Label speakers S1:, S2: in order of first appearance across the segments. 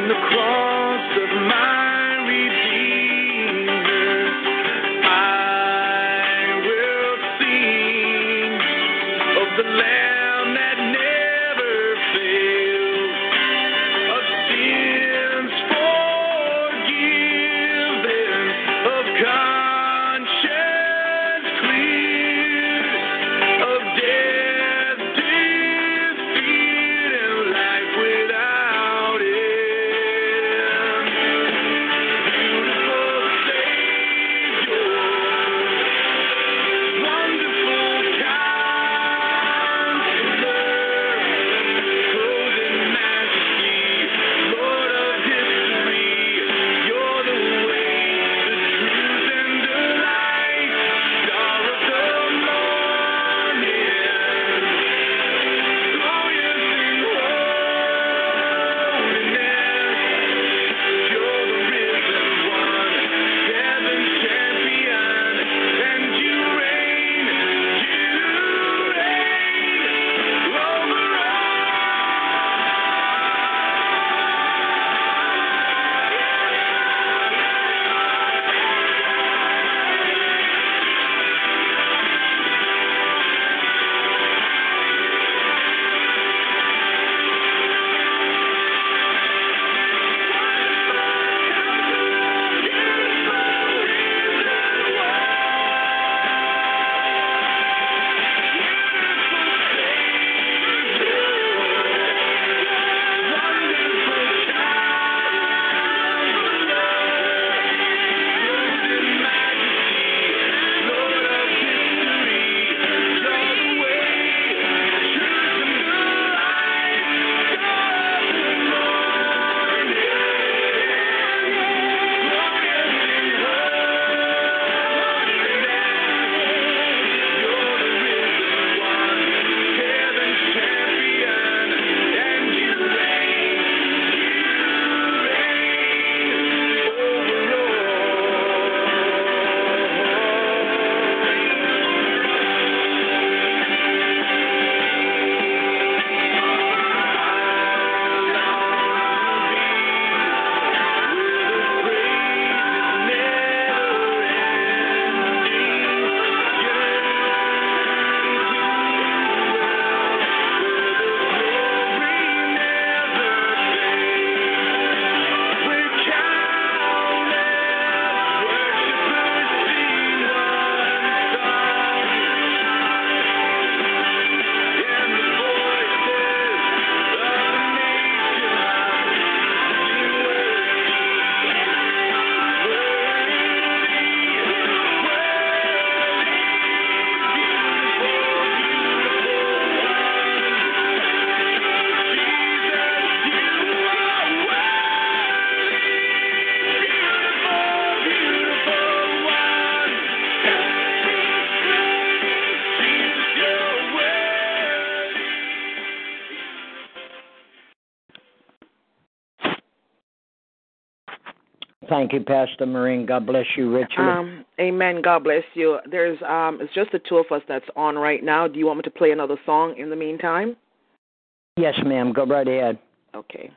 S1: In the cross
S2: Thank you, Pastor Maureen. God bless you richly.
S3: Um, amen. God bless you. There's um, it's just the two of us that's on right now. Do you want me to play another song in the meantime?
S2: yes, ma'am. Go right ahead.
S3: Okay.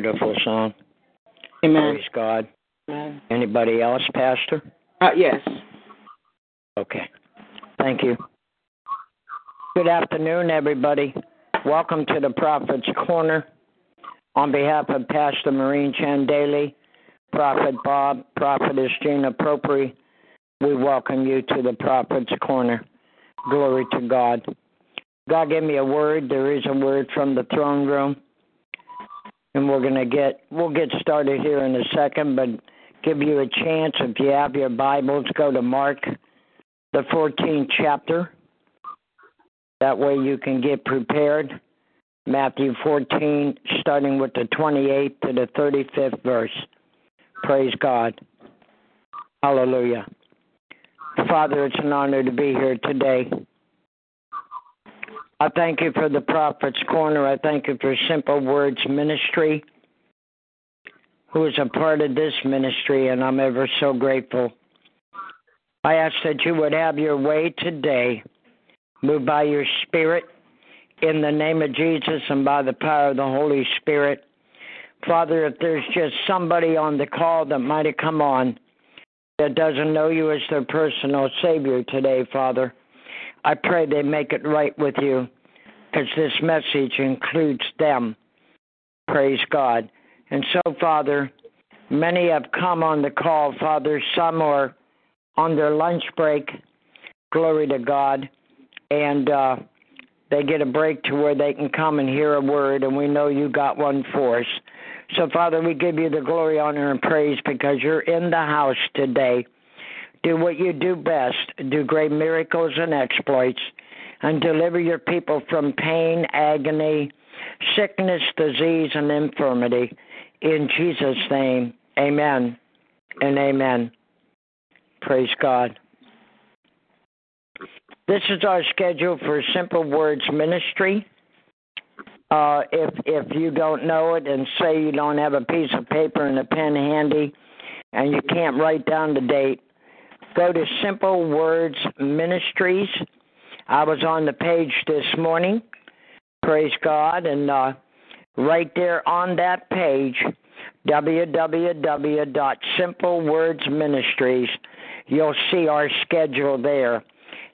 S2: Beautiful song.
S3: Amen.
S2: Praise God.
S3: Amen.
S2: Anybody else, Pastor?
S3: Uh, yes.
S2: Okay. Thank you. Good afternoon, everybody. Welcome to the Prophet's Corner. On behalf of Pastor Maureen Chandeli, Prophet Bob, Prophetess Gina Propri, we welcome you to the Prophet's Corner. Glory to God. God gave me a word. There is a word from the throne room. We're gonna get we'll get started here in a second, but give you a chance if you have your Bibles, go to Mark the 14th chapter. That way you can get prepared. Matthew 14, starting with the 28th to the 35th verse. Praise God. Hallelujah. Father, it's an honor to be here today. I thank you for the Prophet's Corner. I thank you for Simple Words Ministry, who is a part of this ministry, and I'm ever so grateful. I ask that you would have your way today. Move by your Spirit in the name of Jesus and by the power of the Holy Spirit. Father, if there's just somebody on the call that might have come on that doesn't know you as their personal Savior today, Father, I pray they make it right with you because this message includes them. Praise God. And so, Father, many have come on the call, Father. Some are on their lunch break. Glory to God. And uh, they get a break to where they can come and hear a word, and we know you got one for us. So, Father, we give you the glory, honor, and praise because you're in the house today. Do what you do best do great miracles and exploits, and deliver your people from pain, agony, sickness, disease, and infirmity. In Jesus' name, amen and amen. Praise God. This is our schedule for Simple Words Ministry. Uh, if if you don't know it and say you don't have a piece of paper and a pen handy, and you can't write down the date, go to Simple Words Ministries. I was on the page this morning. Praise God, and uh, right there on that page, www.simplewordsministries, you'll see our schedule there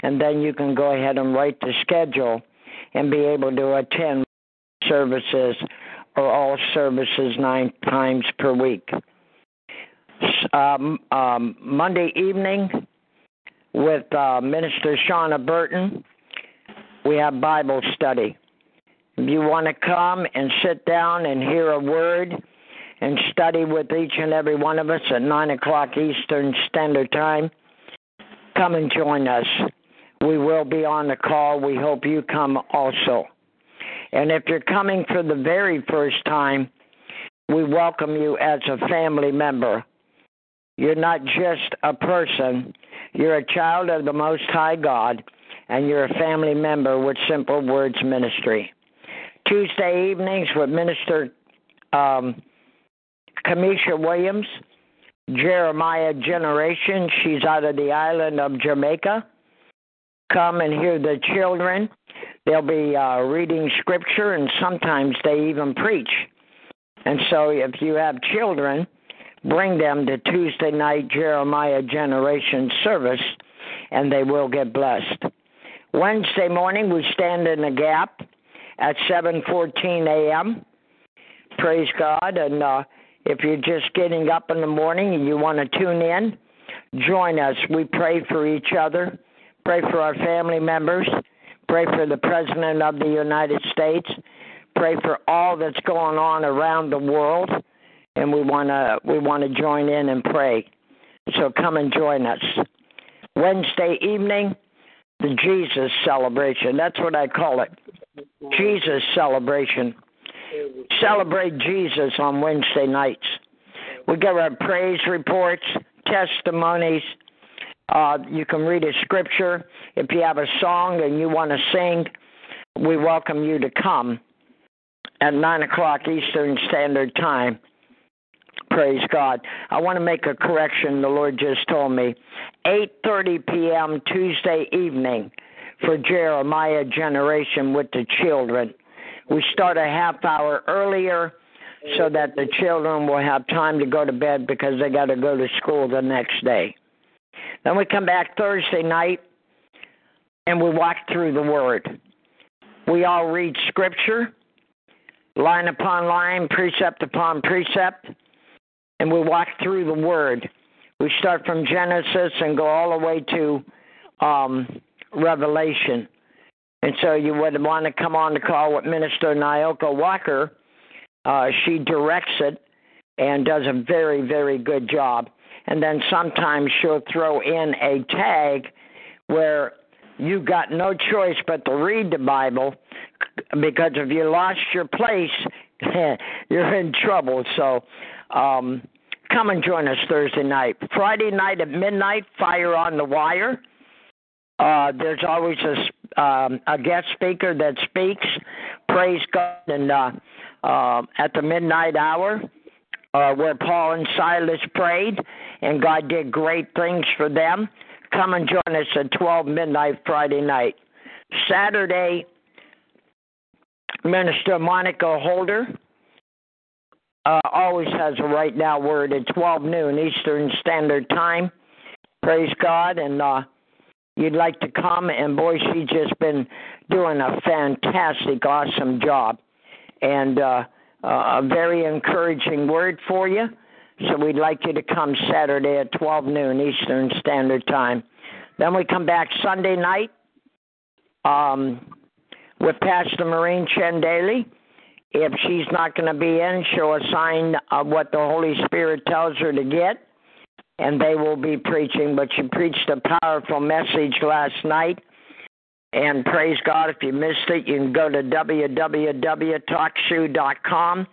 S2: and then you can go ahead and write the schedule and be able to attend services or all services nine times per week. Um, um, Monday evening with uh, Minister Shauna Burton, we have Bible study. If you want to come and sit down and hear a word and study with each and every one of us at 9 o'clock Eastern Standard Time, come and join us. We will be on the call. We hope you come also. And if you're coming for the very first time, we welcome you as a family member. You're not just a person, you're a child of the Most High God, and you're a family member with Simple Words Ministry. Tuesday evenings with Minister um, Kamisha Williams, Jeremiah Generation. She's out of the island of Jamaica come and hear the children. They'll be uh, reading scripture, and sometimes they even preach. And so, if you have children, bring them to Tuesday night Jeremiah Generation service, and they will get blessed. Wednesday morning, we stand in the gap at 7:14 a.m. Praise God, and uh, if you're just getting up in the morning and you want to tune in, join us. We pray for each other Pray for our family members. Pray for the President of the United States. Pray for all that's going on around the world. And we want to we want to join in and pray. So come and join us. Wednesday evening, the Jesus celebration. That's what I call it. Jesus celebration. Celebrate Jesus on Wednesday nights. We give our praise reports, testimonies, uh, you can read a scripture. If you have a song and you want to sing, we welcome you to come at 9 o'clock Eastern Standard Time. Praise God. I want to make a correction the Lord just told me. 8:30 p.m. Tuesday evening for Jeremiah generation with the children. We start a half hour earlier so that the children will have time to go to bed because they got to go to school the next day. Then we come back Thursday night and we walk through the Word. We all read Scripture, line upon line, precept upon precept, and we walk through the Word. We start from Genesis and go all the way to um, Revelation. And so you would want to come on the call with Minister Nyoka Walker. Uh, she directs it and does a very, very good job. And then sometimes she'll throw in a tag where you got no choice but to read the Bible because if you lost your place, you're in trouble. So um, come and join us Thursday night. Friday night at midnight, Fire on the Wire. Uh, there's always a, um, a guest speaker that speaks. Praise God. And uh, uh, at the midnight hour, uh, where Paul and Silas prayed, and God did great things for them. Come and join us at 12 midnight Friday night. Saturday, Minister Monica Holder uh, always has a right now word at 12 noon Eastern Standard Time. Praise God. And uh, you'd like to come, and boy, she's just been doing a fantastic, awesome job. And uh, uh, a very encouraging word for you. So we'd like you to come Saturday at 12 noon Eastern Standard Time. Then we come back Sunday night um, with Pastor Maureen Chandeli. If she's not going to be in, she'll assign uh, what the Holy Spirit tells her to get, and they will be preaching. But she preached a powerful message last night. And praise God, if you missed it, you can go to www.talkshoe.com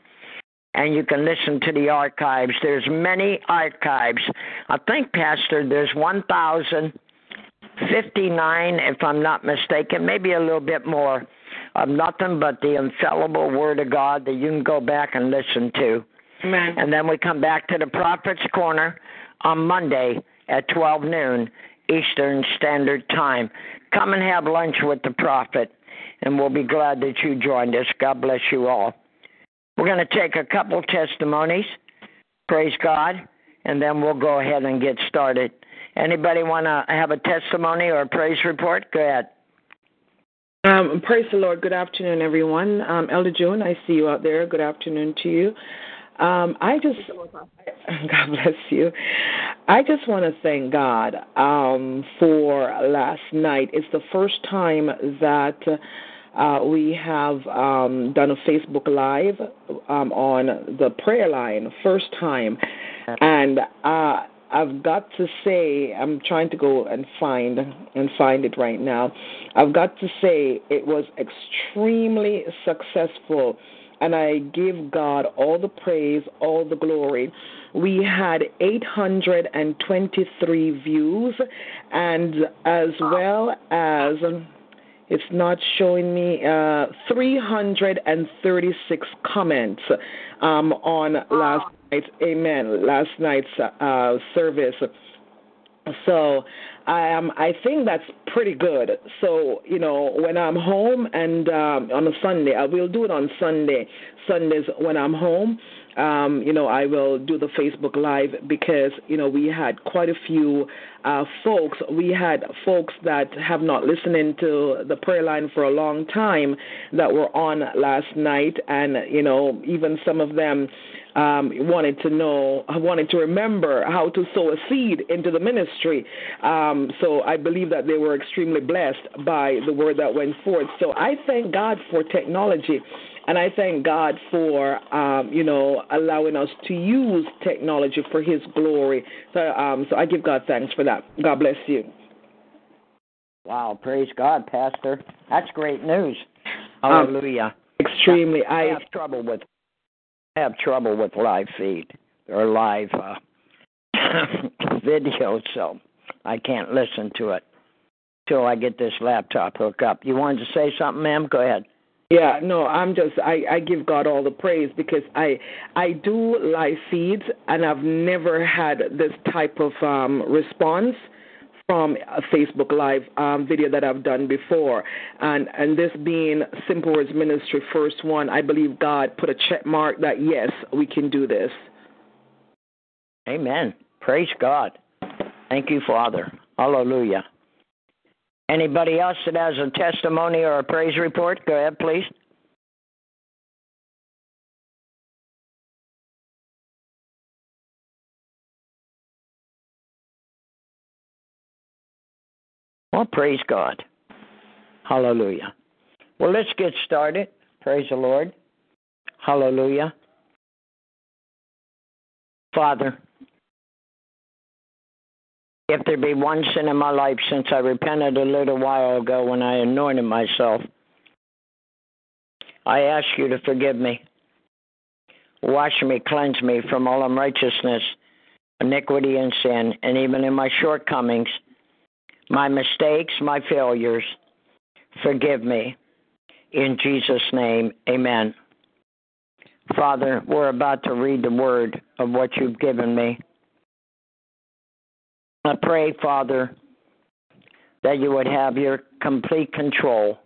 S2: and you can listen to the archives. There's many archives. I think, Pastor, there's 1,059, if I'm not mistaken, maybe a little bit more, of nothing but the infallible Word of God that you can go back and listen to.
S3: Amen.
S2: And then we come back to the Prophet's Corner on Monday at 12 noon Eastern Standard Time. Come and have lunch with the Prophet, and we'll be glad that you joined us. God bless you all. We're going to take a couple testimonies. Praise God. And then we'll go ahead and get started. Anybody want to have a testimony or a praise report? Go ahead.
S3: Um, praise the Lord. Good afternoon, everyone. Um, Elder June, I see you out there. Good afternoon to you. Um, I just, God bless you. I just want to thank God um, for last night. It's the first time that uh, we have um, done a Facebook Live um, on the prayer line, first time. And uh, I've got to say, I'm trying to go and find and find it right now. I've got to say it was extremely successful, and I give God all the praise, all the glory. We had 823 views, and as well as it's not showing me uh, 336 comments um, on last Amen, last night's uh, service. So um, I think that's pretty good. So you know, when I'm home and um, on a Sunday, I will do it on Sunday. Sundays when I'm home, um, you know, I will do the Facebook Live because, you know, we had quite a few uh, folks. We had folks that have not listened to the prayer line for a long time that were on last night, and, you know, even some of them um, wanted to know, wanted to remember how to sow a seed into the ministry. Um, so I believe that they were extremely blessed by the word that went forth. So I thank God for technology. And I thank God for, um, you know, allowing us to use technology for His glory. So, um, so I give God thanks for that. God bless you.
S2: Wow, praise God, Pastor. That's great news.
S3: Um,
S2: Hallelujah.
S3: Extremely.
S2: I
S3: I
S2: have trouble with I have trouble with live feed or live uh, video, so I can't listen to it till I get this laptop hooked up. You wanted to say something, ma'am? Go ahead.
S3: Yeah, no, I'm just I I give God all the praise because I I do live feeds and I've never had this type of um response from a Facebook Live um, video that I've done before, and and this being Simple Words Ministry first one, I believe God put a check mark that yes, we can do this.
S2: Amen. Praise God. Thank you, Father. Hallelujah. Anybody else that has a testimony or a praise report? Go ahead, please. Well, praise God. Hallelujah. Well, let's get started. Praise the Lord. Hallelujah. Father, if there be one sin in my life since I repented a little while ago when I anointed myself, I ask you to forgive me. Wash me, cleanse me from all unrighteousness, iniquity, and sin, and even in my shortcomings, my mistakes, my failures. Forgive me. In Jesus' name, amen. Father, we're about to read the word of what you've given me. I pray, Father, that you would have your complete control.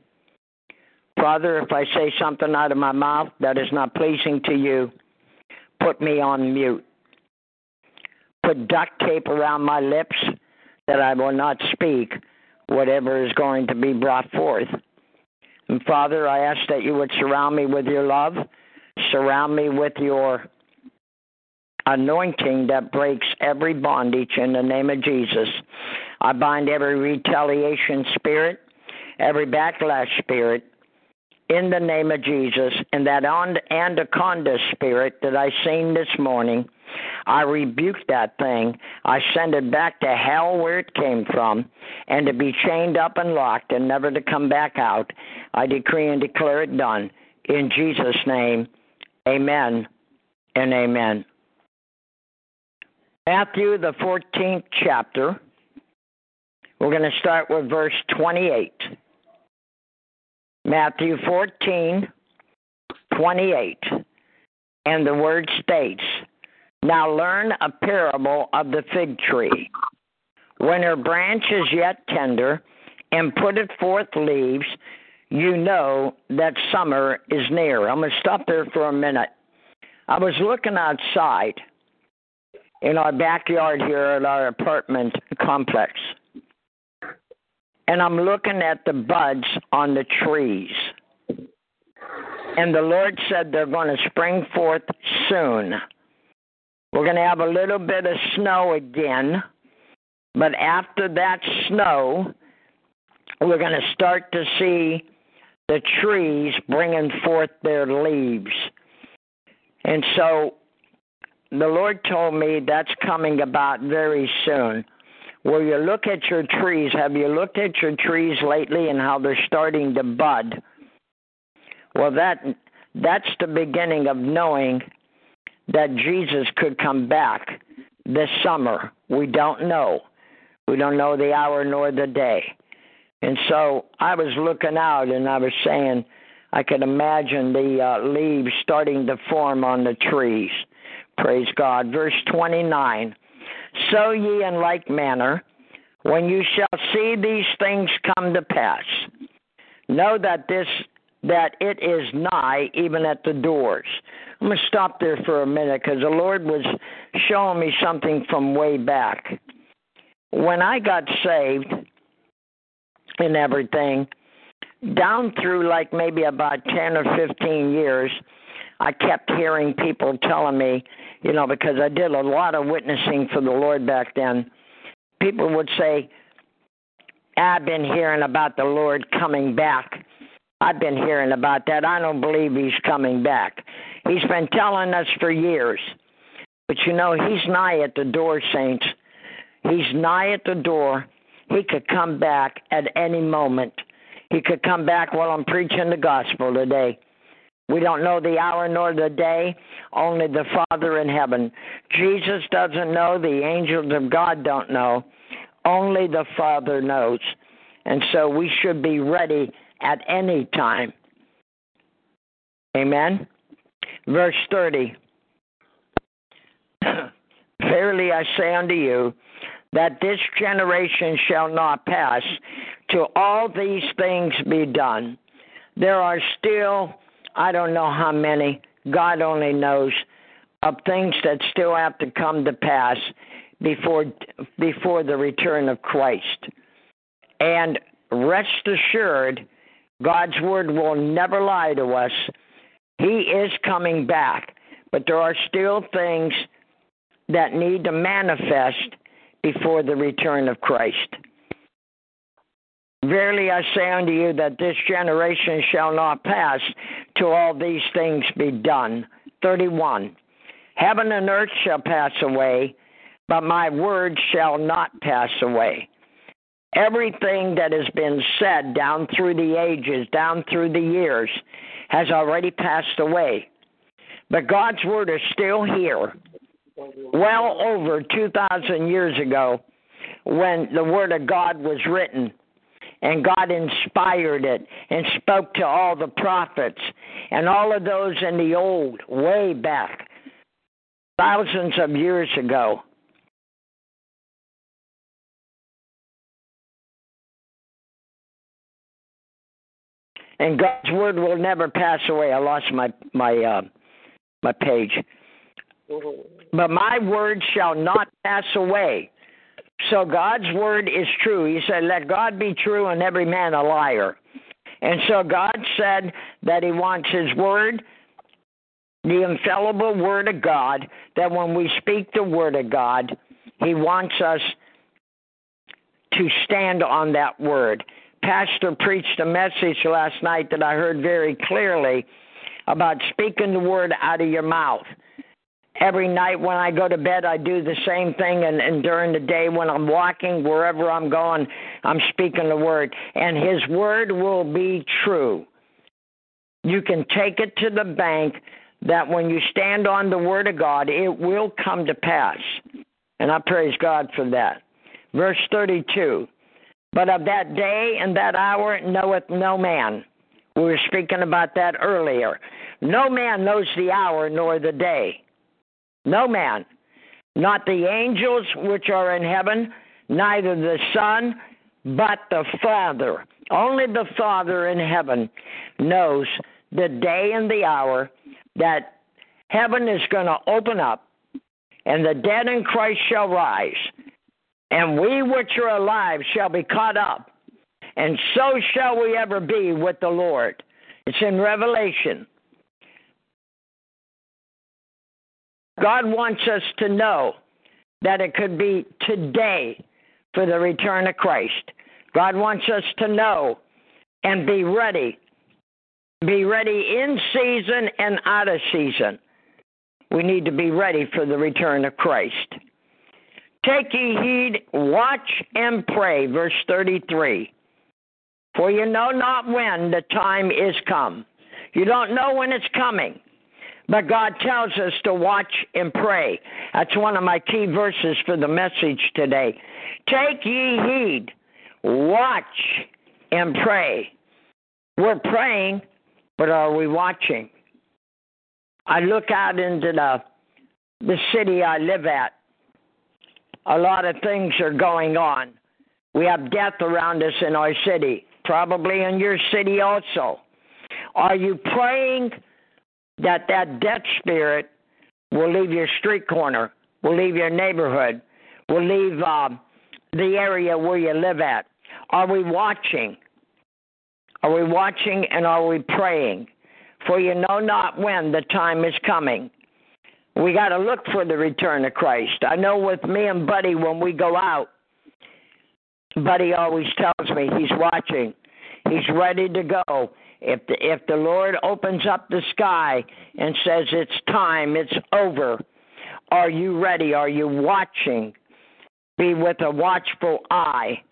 S2: Father, if I say something out of my mouth that is not pleasing to you, put me on mute. Put duct tape around my lips that I will not speak whatever is going to be brought forth. And Father, I ask that you would surround me with your love, surround me with your anointing that breaks every bondage in the name of Jesus. I bind every retaliation spirit, every backlash spirit in the name of Jesus, and that anaconda spirit that I seen this morning. I rebuke that thing. I send it back to hell where it came from, and to be chained up and locked and never to come back out. I decree and declare it done. In Jesus' name, amen and amen. Matthew, the 14th chapter. We're going to start with verse 28. Matthew 14, 28. And the word states, Now learn a parable of the fig tree. When her branch is yet tender and putteth forth leaves, you know that summer is near. I'm going to stop there for a minute. I was looking outside in our backyard here at our apartment complex. And I'm looking at the buds on the trees. And the Lord said they're going to spring forth soon. We're going to have a little bit of snow again. But after that snow, we're going to start to see the trees bringing forth their leaves. And so the Lord told me that's coming about very soon. Will you look at your trees? Have you looked at your trees lately and how they're starting to bud? Well, that that's the beginning of knowing that Jesus could come back this summer. We don't know. We don't know the hour nor the day. And so I was looking out and I was saying I could imagine the uh, leaves starting to form on the trees. Praise God. Verse 29 So ye in like manner, when you shall see these things come to pass, know that this that it is nigh even at the doors. I'm going to stop there for a minute because the Lord was showing me something from way back. When I got saved and everything, down through like maybe about 10 or 15 years, I kept hearing people telling me, you know, because I did a lot of witnessing for the Lord back then. People would say, I've been hearing about the Lord coming back. I've been hearing about that. I don't believe he's coming back. He's been telling us for years. But you know, he's nigh at the door, saints. He's nigh at the door. He could come back at any moment. He could come back while I'm preaching the gospel today. We don't know the hour nor the day, only the Father in heaven. Jesus doesn't know, the angels of God don't know, only the Father knows. And so we should be ready at any time. Amen. Verse 30 Verily I say unto you, that this generation shall not pass till all these things be done. There are still, I don't know how many, God only knows, of things that still have to come to pass before before the return of Christ. And rest assured, God's word will never lie to us. He is coming back, but there are still things that need to manifest before the return of Christ. Verily I say unto you that this generation shall not pass till all these things be done. 31. Heaven and earth shall pass away, but my word shall not pass away. Everything that has been said down through the ages, down through the years, has already passed away. But God's word is still here. Well over 2,000 years ago, when the word of God was written, and God inspired it and spoke to all the prophets and all of those in the old, way back, thousands of years ago. And God's word will never pass away. I lost my my uh, my page. But my word shall not pass away. So God's word is true. He said, Let God be true and every man a liar. And so God said that He wants His word, the infallible word of God, that when we speak the word of God, He wants us to stand on that word. Pastor preached a message last night that I heard very clearly about speaking the word out of your mouth every night when I go to bed, I do the same thing, and, and during the day when I'm walking, wherever I'm going, I'm speaking the word, and His word will be true. You can take it to the bank that when you stand on the word of God, it will come to pass. And I praise God for that. Verse 32 But of that day and that hour knoweth no man. We were speaking about that earlier. No man knows the hour nor the day no man, not the angels which are in heaven, neither the Son, but the Father. Only the Father in heaven knows the day and the hour that heaven is going to open up and the dead in Christ shall rise, and we which are alive shall be caught up, and so shall we ever be with the Lord. It's in Revelation. God wants us to know that it could be today for the return of Christ. God wants us to know and be ready. Be ready in season and out of season. We need to be ready for the return of Christ. Take ye heed, watch and pray, verse 33. For you know not when the time is come. You don't know when it's coming. But God tells us to watch and pray. That's one of my key verses for the message today. Take ye heed, watch and pray. We're praying, but are we watching? I look out into the the city I live at. A lot of things are going on. We have death around us in our city, probably in your city also. Are you praying that that death spirit will leave your street corner, will leave your neighborhood, will leave uh, the area where you live at. Are we watching? Are we watching and are we praying? For you know not when the time is coming. We got to look for the return of Christ. I know with me and Buddy, when we go out, Buddy always tells me he's watching. He's ready to go. If the, if the Lord opens up the sky and says it's time, it's over, are you ready? Are you watching? Be with a watchful eye.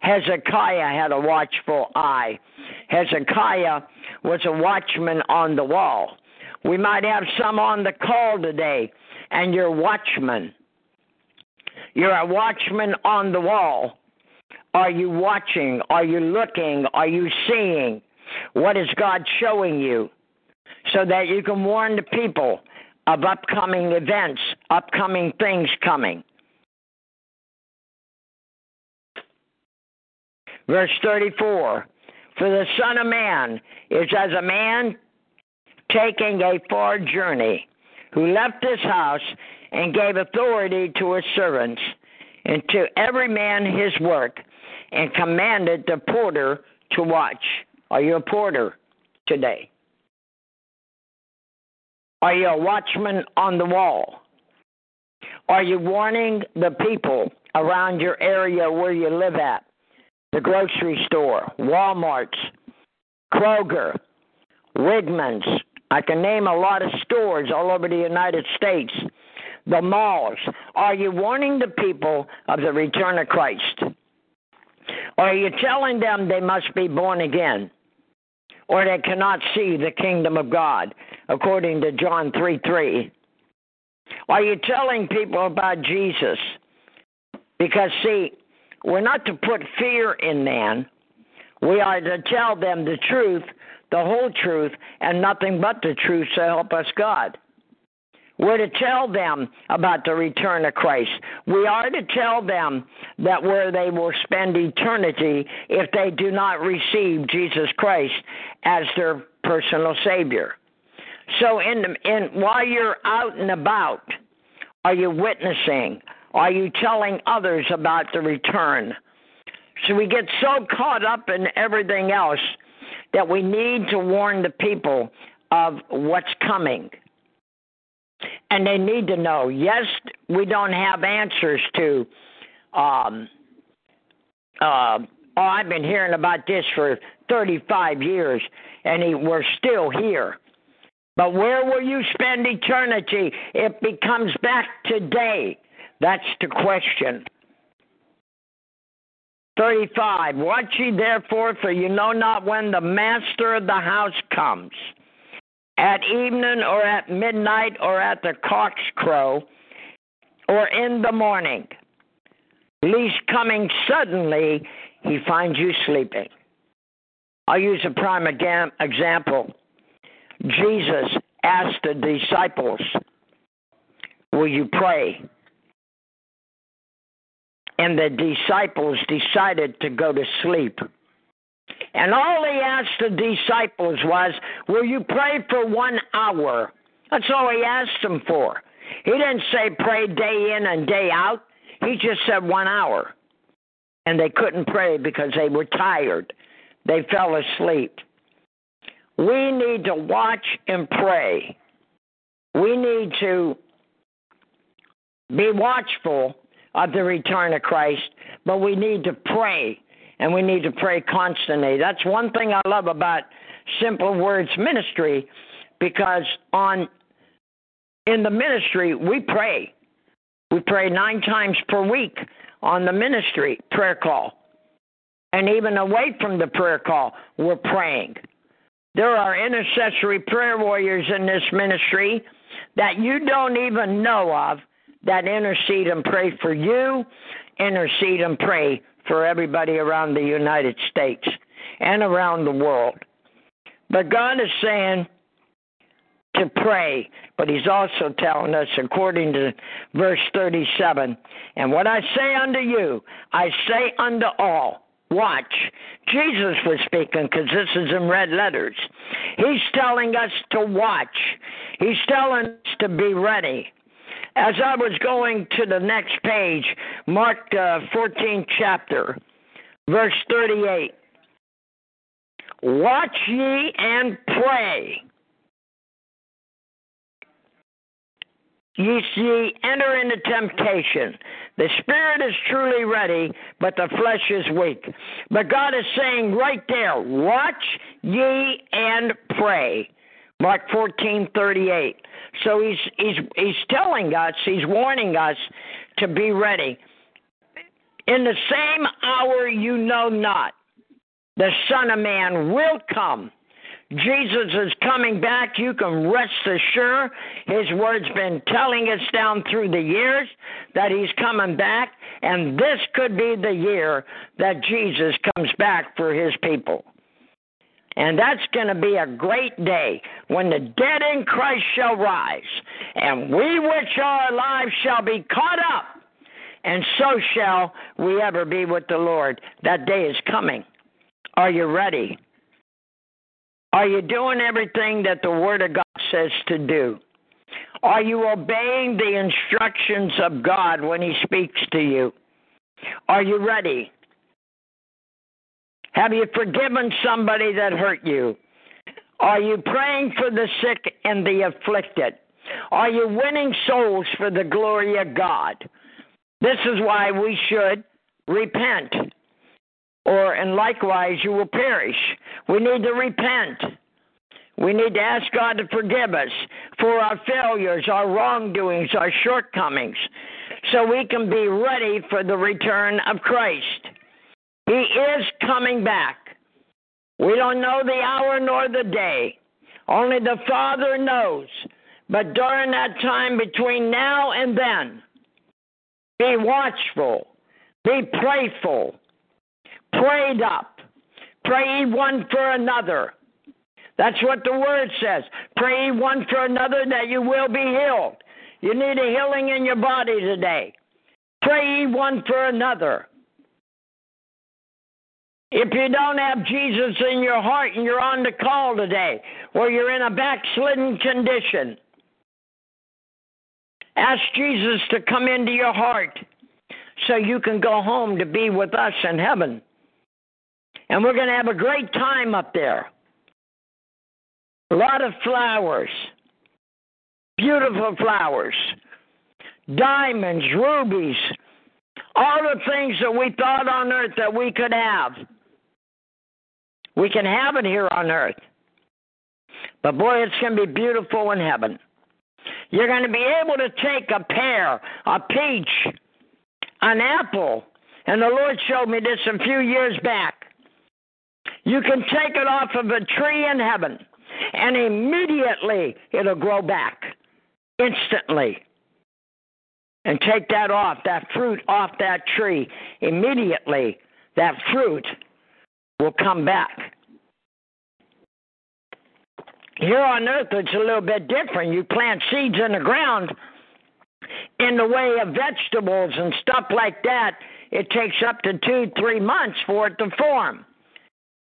S2: Hezekiah had a watchful eye. Hezekiah was a watchman on the wall. We might have some on the call today, and you're watchman. You're a watchman on the wall. Are you watching? Are you looking? Are you seeing? What is God showing you so that you can warn the people of upcoming events, upcoming things coming? Verse 34 For the Son of Man is as a man taking a far journey, who left his house and gave authority to his servants, and to every man his work, and commanded the porter to watch. Are you a porter today? Are you a watchman on the wall? Are you warning the people around your area where you live at? The grocery store, Walmart's, Kroger, Wegmans. I can name a lot of stores all over the United States. The malls. Are you warning the people of the return of Christ? Are you telling them they must be born again? Or they cannot see the kingdom of God, according to John 3 3. Are you telling people about Jesus? Because, see, we're not to put fear in man. We are to tell them the truth, the whole truth, and nothing but the truth so help us God. We're to tell them about the return of Christ. We are to tell them that where they will spend eternity if they do not receive Jesus Christ as their personal Savior. So, in, in while you're out and about, are you witnessing? Are you telling others about the return? So we get so caught up in everything else that we need to warn the people of what's coming. And they need to know. Yes, we don't have answers to. Um, uh, oh, I've been hearing about this for 35 years, and he, we're still here. But where will you spend eternity? It becomes back today. That's the question. 35. Watch ye therefore, for you know not when the master of the house comes, at evening or at midnight or at the cock's crow or in the morning, least coming suddenly he finds you sleeping. I'll use a prime example. Jesus asked the disciples, Will you pray? And the disciples decided to go to sleep. And all he asked the disciples was, Will you pray for one hour? That's all he asked them for. He didn't say pray day in and day out, he just said one hour. And they couldn't pray because they were tired. They fell asleep. We need to watch and pray. We need to be watchful of the return of Christ, but we need to pray and we need to pray constantly. That's one thing I love about Simple Words Ministry because on in the ministry we pray. We pray 9 times per week on the ministry prayer call. And even away from the prayer call, we're praying. There are intercessory prayer warriors in this ministry that you don't even know of that intercede and pray for you, intercede and pray for everybody around the United States and around the world. But God is saying to pray, but He's also telling us, according to verse 37, and what I say unto you, I say unto all Watch. Jesus was speaking because this is in red letters. He's telling us to watch. He's telling us to be ready. As I was going to the next page, Mark uh, 14th chapter, verse 38. Watch ye and pray ye see enter into temptation. The spirit is truly ready, but the flesh is weak. But God is saying right there, watch ye and pray. Mark fourteen thirty eight. So he's he's he's telling us, he's warning us to be ready. In the same hour you know not, the Son of Man will come Jesus is coming back. You can rest assured. His word's been telling us down through the years that he's coming back, and this could be the year that Jesus comes back for his people. And that's going to be a great day when the dead in Christ shall rise, and we which are alive shall be caught up and so shall we ever be with the Lord. That day is coming. Are you ready? Are you doing everything that the Word of God says to do? Are you obeying the instructions of God when He speaks to you? Are you ready? Have you forgiven somebody that hurt you? Are you praying for the sick and the afflicted? Are you winning souls for the glory of God? This is why we should repent, or and likewise you will perish. We need to repent. We need to ask God to forgive us for our failures, our wrongdoings, our shortcomings, so we can be ready for the return of Christ. He is coming back. We don't know the hour nor the day. Only the Father knows. But during that time between now and then, be watchful, be prayerful, prayed up, pray one for another. That's what the word says. Pray one for another that you will be healed. You need a healing in your body today. Pray one for another. If you don't have Jesus in your heart and you're on the call today, or you're in a backslidden condition, ask Jesus to come into your heart so you can go home to be with us in heaven. And we're going to have a great time up there. A lot of flowers, beautiful flowers, diamonds, rubies, all the things that we thought on earth that we could have. We can have it here on earth. But boy, it's going to be beautiful in heaven. You're going to be able to take a pear, a peach, an apple, and the Lord showed me this a few years back. You can take it off of a tree in heaven, and immediately it'll grow back instantly. And take that off, that fruit off that tree. Immediately, that fruit will come back. Here on earth, it's a little bit different. You plant seeds in the ground in the way of vegetables and stuff like that. It takes up to two, three months for it to form.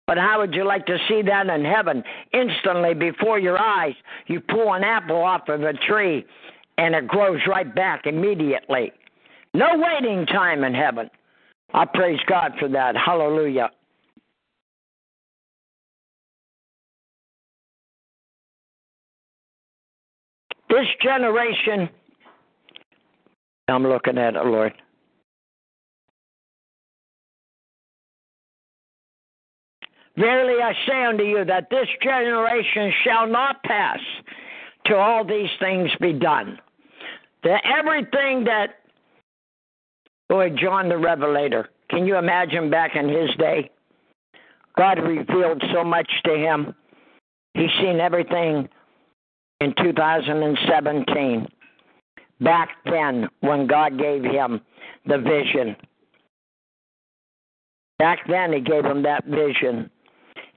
S2: But how would you like to see that in heaven? Instantly before your eyes, you pull an apple off of a tree and it grows right back immediately. No waiting time in heaven. I praise God for that. Hallelujah. This generation, I'm looking at it, Lord. Verily I say unto you that this generation shall not pass till all these things be done. That everything that, boy, John the Revelator, can you imagine back in his day? God revealed so much to him. He's seen everything in 2017. Back then, when God gave him the vision. Back then, He gave him that vision,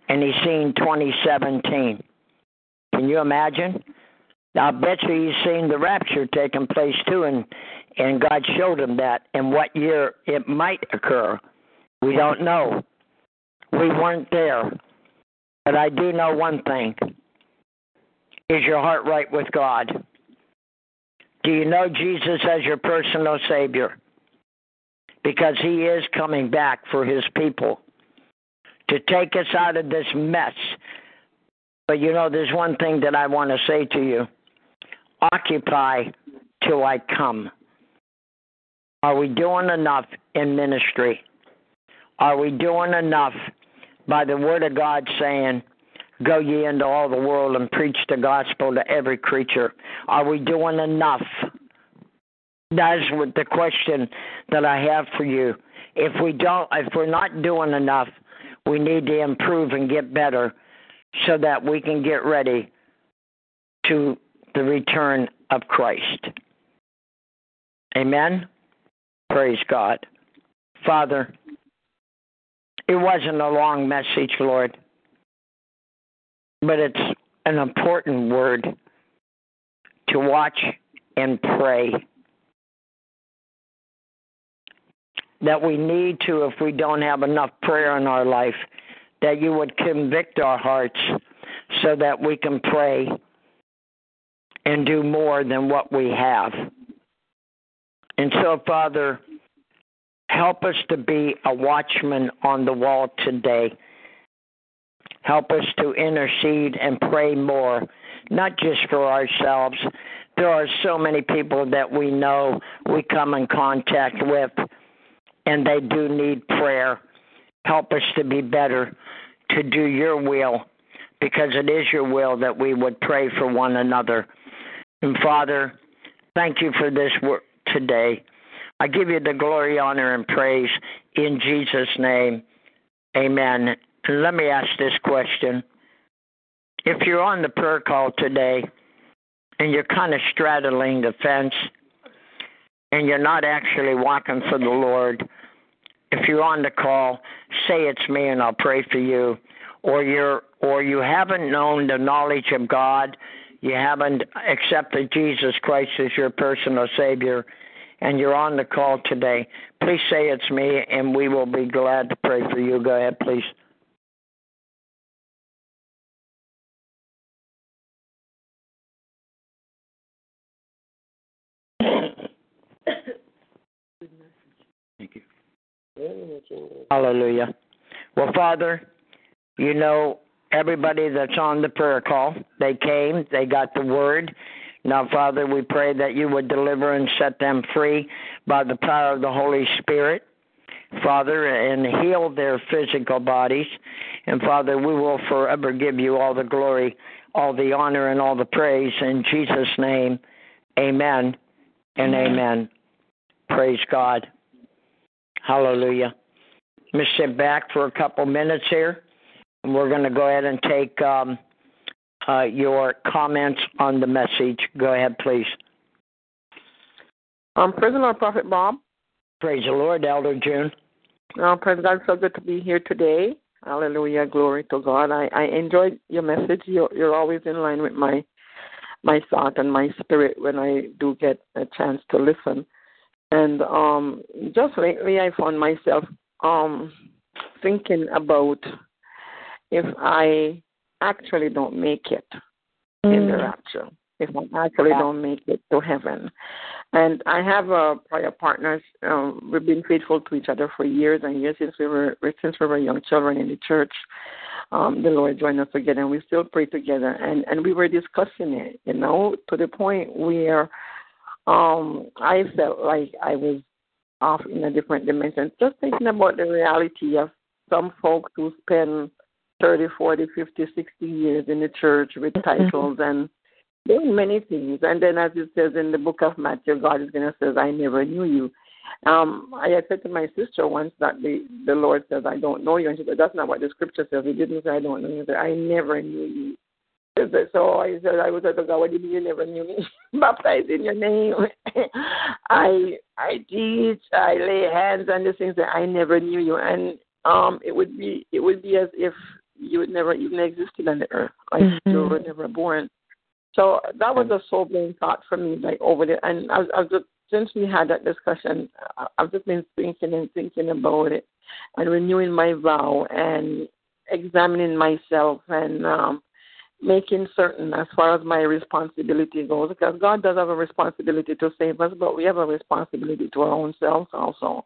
S2: and He's seen 2017. Can you imagine? I bet you he's seen the rapture taking place too, and and God showed him that. And what year it might occur, we don't know. We weren't there, but I do know one thing: is your heart right with God? Do you know Jesus as your personal Savior? Because He is coming back for His people to take us out of this mess. But you know, there's one thing that I want to say to you occupy till I come. Are we doing enough in ministry? Are we doing enough by the Word of God saying, Go ye into all the world and preach the gospel to every creature. Are we doing enough? That is what the question that I have for you. If we don't, if we're not doing enough, we need to improve and get better, so that we can get ready to the return of Christ. Amen. Praise God, Father. It wasn't a long message, Lord but it's an important word to watch and pray. that we need to if we don't have enough prayer in our life, that you would convict our hearts so that we can pray and do more than what we have. And so, Father, help us to be a watchman on the wall today. Help us to intercede and pray more, not just for ourselves. There are so many people that we know we come in contact with, and they do need prayer. Help us to be better, to do your will, because it is your will that we would pray for one another. And Father, thank you for this work today. I give you the glory, honor, and praise in Jesus' name. Amen. Let me ask this question. If you're on the prayer call today and you're kind of straddling the fence and you're not actually walking for the Lord, if you're on the call, say it's me and I'll pray for you. Or you're or you haven't known the knowledge of God, you haven't accepted Jesus Christ as your personal Savior, and you're on the call today, please say it's me, and we will be glad to pray for you. Go ahead, please.
S4: Thank you.
S2: Hallelujah. Well, Father, you know everybody that's on the prayer call. They came, they got the word. Now, Father, we pray that you would deliver and set them free by the power of the Holy Spirit. Father, and heal their physical bodies. And Father, we will forever give you all the glory, all the honor, and all the praise. In Jesus' name, amen and amen. Praise God. Hallelujah. Let me sit back for a couple minutes here, and we're going to go ahead and take um, uh, your comments on the message. Go ahead, please.
S5: Um, praise the Lord, Prophet Bob.
S2: Praise the Lord, Elder June.
S5: Uh, praise God, so good to be here today. Hallelujah, glory to God. I, I enjoyed your message. You're, you're always in line with my my thought and my spirit when I do get a chance to listen. And um, just lately, I found myself um, thinking about if I actually don't make it mm. in the rapture, if I actually yeah. don't make it to heaven. And I have a prior partners. Um, we've been faithful to each other for years and years since we were since we were young children in the church. Um, the Lord joined us together, and we still pray together. And and we were discussing it, you know, to the point where um, I felt like I was off in a different dimension. Just thinking about the reality of some folks who spend 30, 40, 50, 60 years in the church with
S2: Mm-hmm.
S5: titles and doing many things. And then, as it says in the book of Matthew, God is going to say, I never knew you. Um, I had said to my sister once that the, the Lord says, I don't know you. And she said, That's not what the scripture says. He didn't say, I don't know you. He said, I never knew you. So I said, I was at the God, what do you mean you never knew me? Baptized in your name. I I teach, I lay hands on the things that I never knew you. And um it would be it would be as if you would never even existed on the earth. Like
S2: Mm-hmm.
S5: you were never born. So that was a sobering thought for me, like over there. And I I just, since we had that discussion, I- I've just been thinking and thinking about it, and renewing my vow and examining myself and um, making certain as far as my responsibility goes, because God does have a responsibility to save us, but we have a responsibility to our own selves also.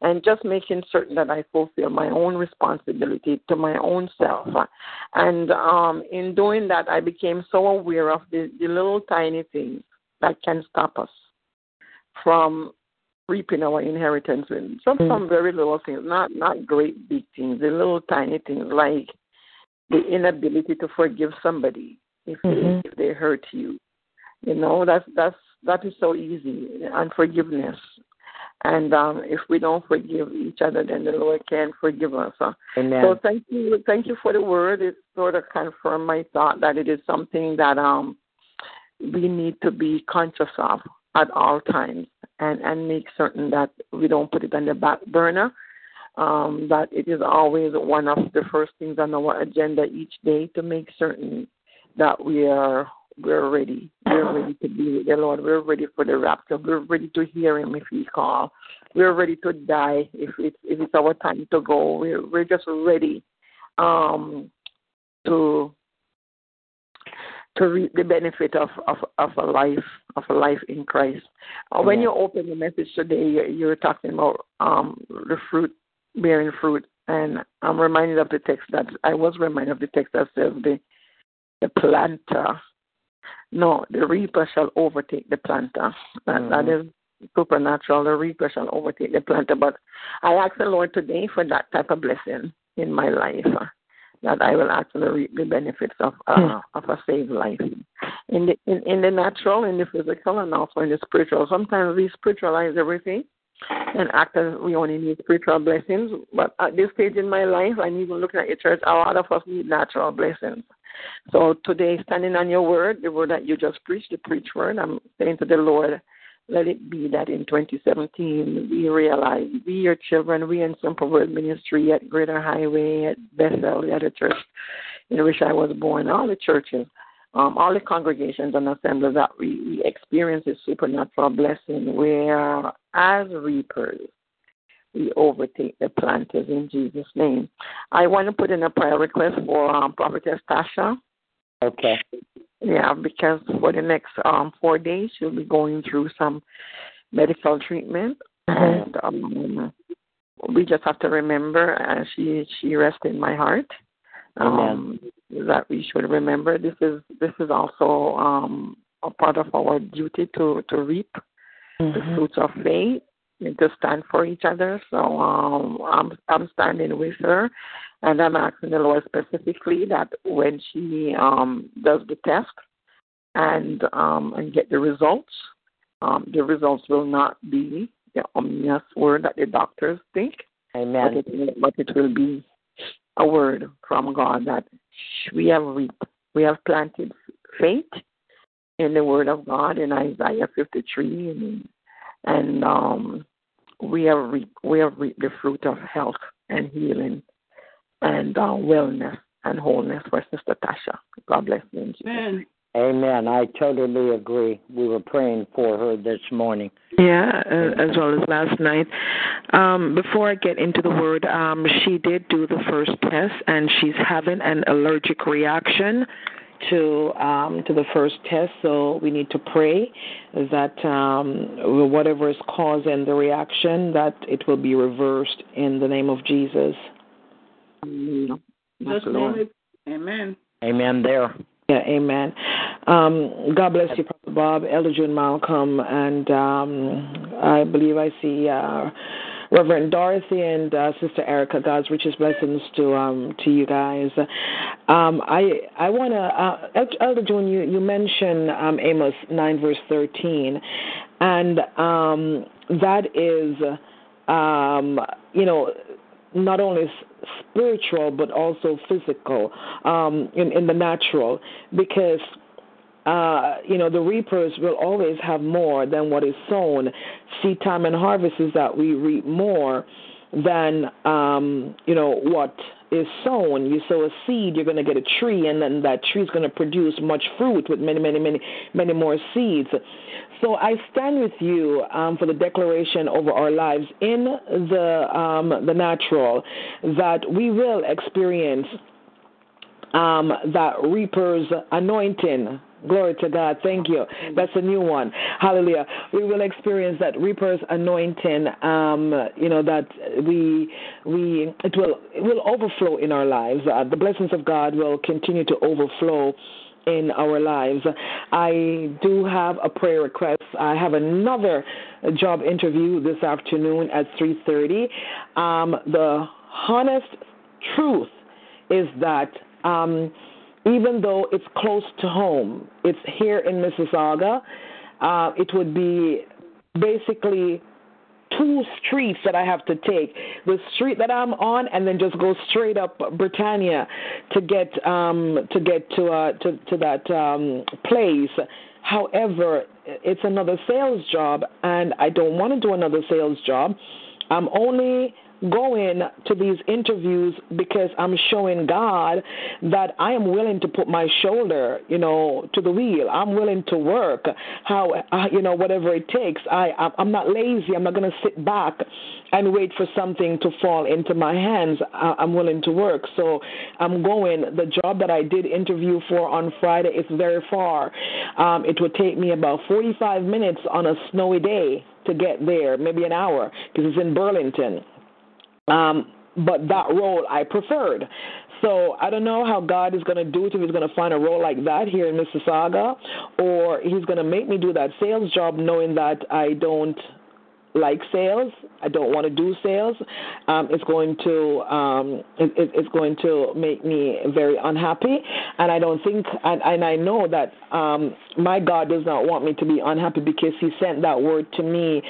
S5: And just making certain that I fulfill my own responsibility to my own self. And um, in doing that, I became so aware of the, the little tiny things that can stop us from reaping our inheritance. Some, some very little things, not not great big things, the little tiny things like the inability to forgive somebody if they
S2: Mhm.
S5: if they hurt you. You know, that's that's that is so easy. Unforgiveness. And um, if we don't forgive each other, then the Lord can't forgive us. Uh,
S2: Amen.
S5: So thank you, thank you for the word. It sort of confirmed my thought that it is something that um we need to be conscious of at all times, and and make certain that we don't put it on the back burner. Um, that it is always one of the first things on our agenda each day to make certain that we are we're ready. We're ready to be with the Lord. We're ready for the rapture. We're ready to hear Him if He call. we're ready to die if it's if it's our time to go. We're we're just ready um, to to reap the benefit of, of, of a life of a life in Christ. Uh, when you open the message today, you're, you're talking about um, the fruit bearing fruit, and I'm reminded of the text that I was reminded of the text that says the the planter, no, the reaper shall overtake the planter. That,
S2: Mhm.
S5: that is supernatural. The reaper shall overtake the planter. But I ask the Lord today for that type of blessing in my life. uh, That I will actually reap the benefits of uh, of a saved life in the in, in the natural, in the physical, and also in the spiritual. Sometimes we spiritualize everything and act as we only need spiritual blessings. But at this stage in my life, and even looking at your church, a lot of us need natural blessings. So today, standing on your word, the word that you just preached, the preach word, I'm saying to the Lord, let it be that in 2017 we realize we, your children, we in Simple Word Ministry at Greater Highway, at Bethel, the church in which I was born, all the churches, um, all the congregations and assemblies that we, we experience a supernatural blessing where, as reapers, we overtake the planters in Jesus' name. I want to put in a prayer request for um, Prophetess Tasha.
S2: Okay.
S5: Yeah, because for the next um, four days she'll be going through some medical treatment, and um, we just have to remember, and she she rests in my heart. Um, that we should remember this is this is also um, a part of our duty to to reap the fruits of faith and to stand for each other. So um, I'm I'm standing with her, and I'm asking the Lord specifically that when she um, does the test and um, and get the results, um, the results will not be the ominous word that the doctors think,
S2: Amen.
S5: but it, but it will be a word from God that we have reaped, we have planted faith in the word of God in Isaiah 53, and, and um, we have reaped, we have reaped the fruit of health and healing and uh, wellness and wholeness for Sister Tasha. God bless you. name.
S2: Amen. I totally agree. We were praying for her this morning.
S3: Yeah, uh, as well as last night. Um, before I get into the word, um, she did do the first test, and she's having an allergic reaction to um, to the first test. So we need to pray that um, whatever is causing the reaction, that it will be reversed in the name of Jesus.
S5: Hallelujah. Yes,
S6: Just
S5: Lord.
S6: name it. Amen.
S2: Amen. There.
S3: Yeah, amen. Um, God bless you, Papa Bob, Elder June Malcolm, and um, I believe I see uh, Reverend Dorothy and uh, Sister Erica. God's richest blessings to um, to you guys. Um, I I want to, uh, Elder June, you you mentioned um, Amos nine verse thirteen, and um, that is, um, you know, not only spiritual but also physical um, in in the natural because uh, you know the reapers will always have more than what is sown. Seed time and harvest is that we reap more than um, you know what is sown. You sow a seed, you're going to get a tree, and then that tree is going to produce much fruit with many, many, many, many more seeds. So I stand with you um, for the declaration over our lives in the um, the natural that we will experience um, that reaper's anointing. Glory to God. Thank you. That's a new one. Hallelujah. We will experience that reaper's anointing. Um, you know that we we it will it will overflow in our lives. Uh, the blessings of God will continue to overflow in our lives. I do have a prayer request. I have another job interview this afternoon at 3:30. Um, the honest truth is that um, even though it's close to home, it's here in Mississauga. Uh, it would be basically two streets that I have to take. The street that I'm on, and then just go straight up Britannia to get um, to get to uh, to to that um, place. However, it's another sales job, and I don't want to do another sales job. I'm only going to these interviews because I'm showing God that I am willing to put my shoulder, you know, to the wheel. I'm willing to work how uh, you know whatever it takes. I I'm not lazy. I'm not going to sit back and wait for something to fall into my hands. I'm willing to work. So I'm going. The job that I did interview for on Friday is very far. Um, it would take me about 45 minutes on a snowy day to get there, maybe an hour, because it's in Burlington. Um, but that role I preferred. So I don't know how God is going to do it if He's going to find a role like that here in Mississauga, or He's going to make me do that sales job knowing that I don't like sales. I don't want to do sales. Um, it's going to um, it, it's going to make me very unhappy, and I don't think and, and I know that um, my God does not want me to be unhappy because He sent that word to me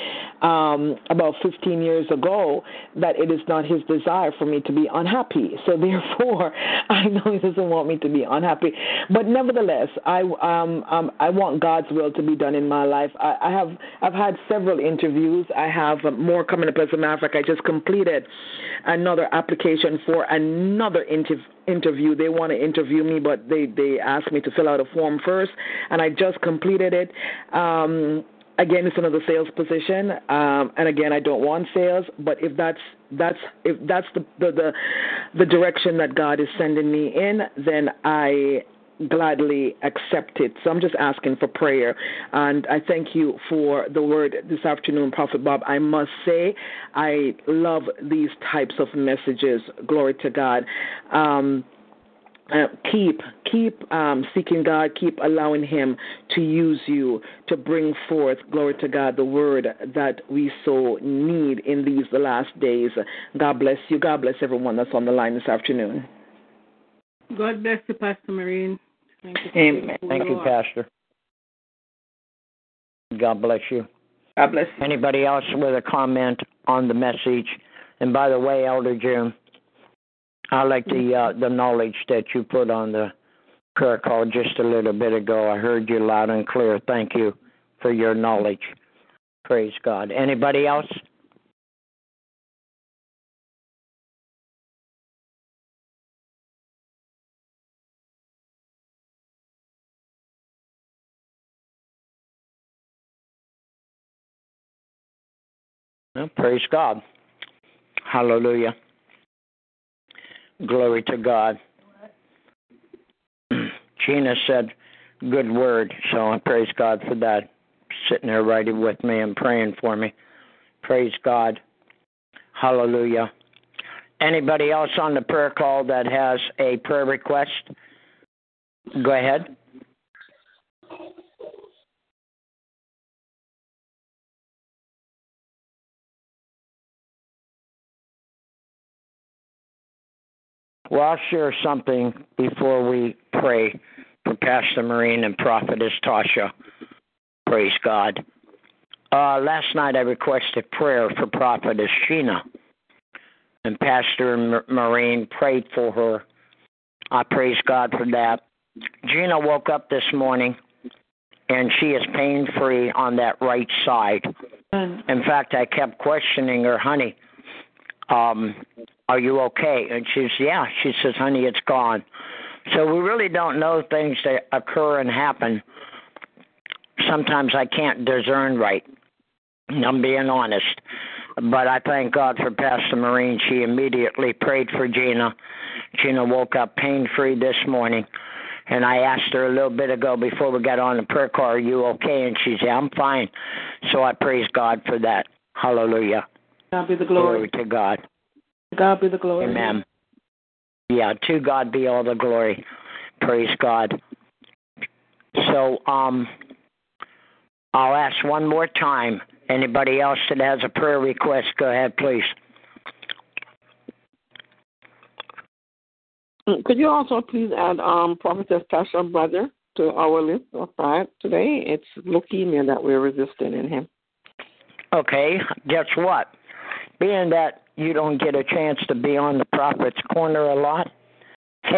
S3: um, about 15 years ago that it is not His desire for me to be unhappy. So therefore, I know He doesn't want me to be unhappy. But nevertheless, I um, um, I want God's will to be done in my life. I, I have I've had several interviews. I have more coming up. As a matter of fact, I just completed another application for another interview interview. They want to interview me, but they they asked me to fill out a form first, and I just completed it. Um, again, it's another sales position, um, and again, I don't want sales. But if that's that's if that's the, the the the direction that God is sending me in, then I gladly accept it. So I'm just asking for prayer. And I thank you for the word this afternoon, Prophet Bob. I must say, I love these types of messages. Glory to God. Um, uh, keep keep um, seeking God, keep allowing Him to use you to bring forth, glory to God, the word that we so need in these the last days. God bless you. God bless everyone that's on the line this afternoon.
S4: God bless you, Pastor Maureen. Thank you.
S2: Amen. Thank you, Pastor. God bless you.
S3: God bless
S2: you. Anybody else with a comment on the message? And by the way, Elder Jim, I like the uh, the knowledge that you put on the prayer call just a little bit ago. I heard you loud and clear. Thank you for your knowledge. Praise God. Anybody else? Well, praise God. Hallelujah. Glory to God. Gina said, good word. So I praise God for that. Sitting there writing with me and praying for me. Praise God. Hallelujah. Anybody else on the prayer call that has a prayer request? Go ahead. Well, I'll share something before we pray for Pastor Maureen and Prophetess Tasha. Praise God. Uh, last night I requested prayer for Prophetess Sheena, and Pastor Maureen prayed for her. I praise God for that. Gina woke up this morning, and she is pain free on that right side. In fact, I kept questioning her, honey, um, are you okay? And she says, yeah. She says, honey, it's gone. So we really don't know things that occur and happen. Sometimes I can't discern right. I'm being honest. But I thank God for Pastor Maureen. She immediately prayed for Gina. Gina woke up pain free this morning. And I asked her a little bit ago before we got on the prayer call, Are you okay? And she said, I'm fine. So I praise God for that. Hallelujah.
S3: God be the glory.
S2: Glory to God.
S3: God be the glory.
S2: Amen. Yeah, to God be all the glory. Praise God. So, um, I'll ask one more time. Anybody else that has a prayer request, go ahead, please.
S5: Could you also please add um, Prophetess Tasha brother to our list of five today? It's leukemia that we're resisting in him.
S2: Okay, guess what? Being that you don't get a chance to be on the prophet's corner a lot,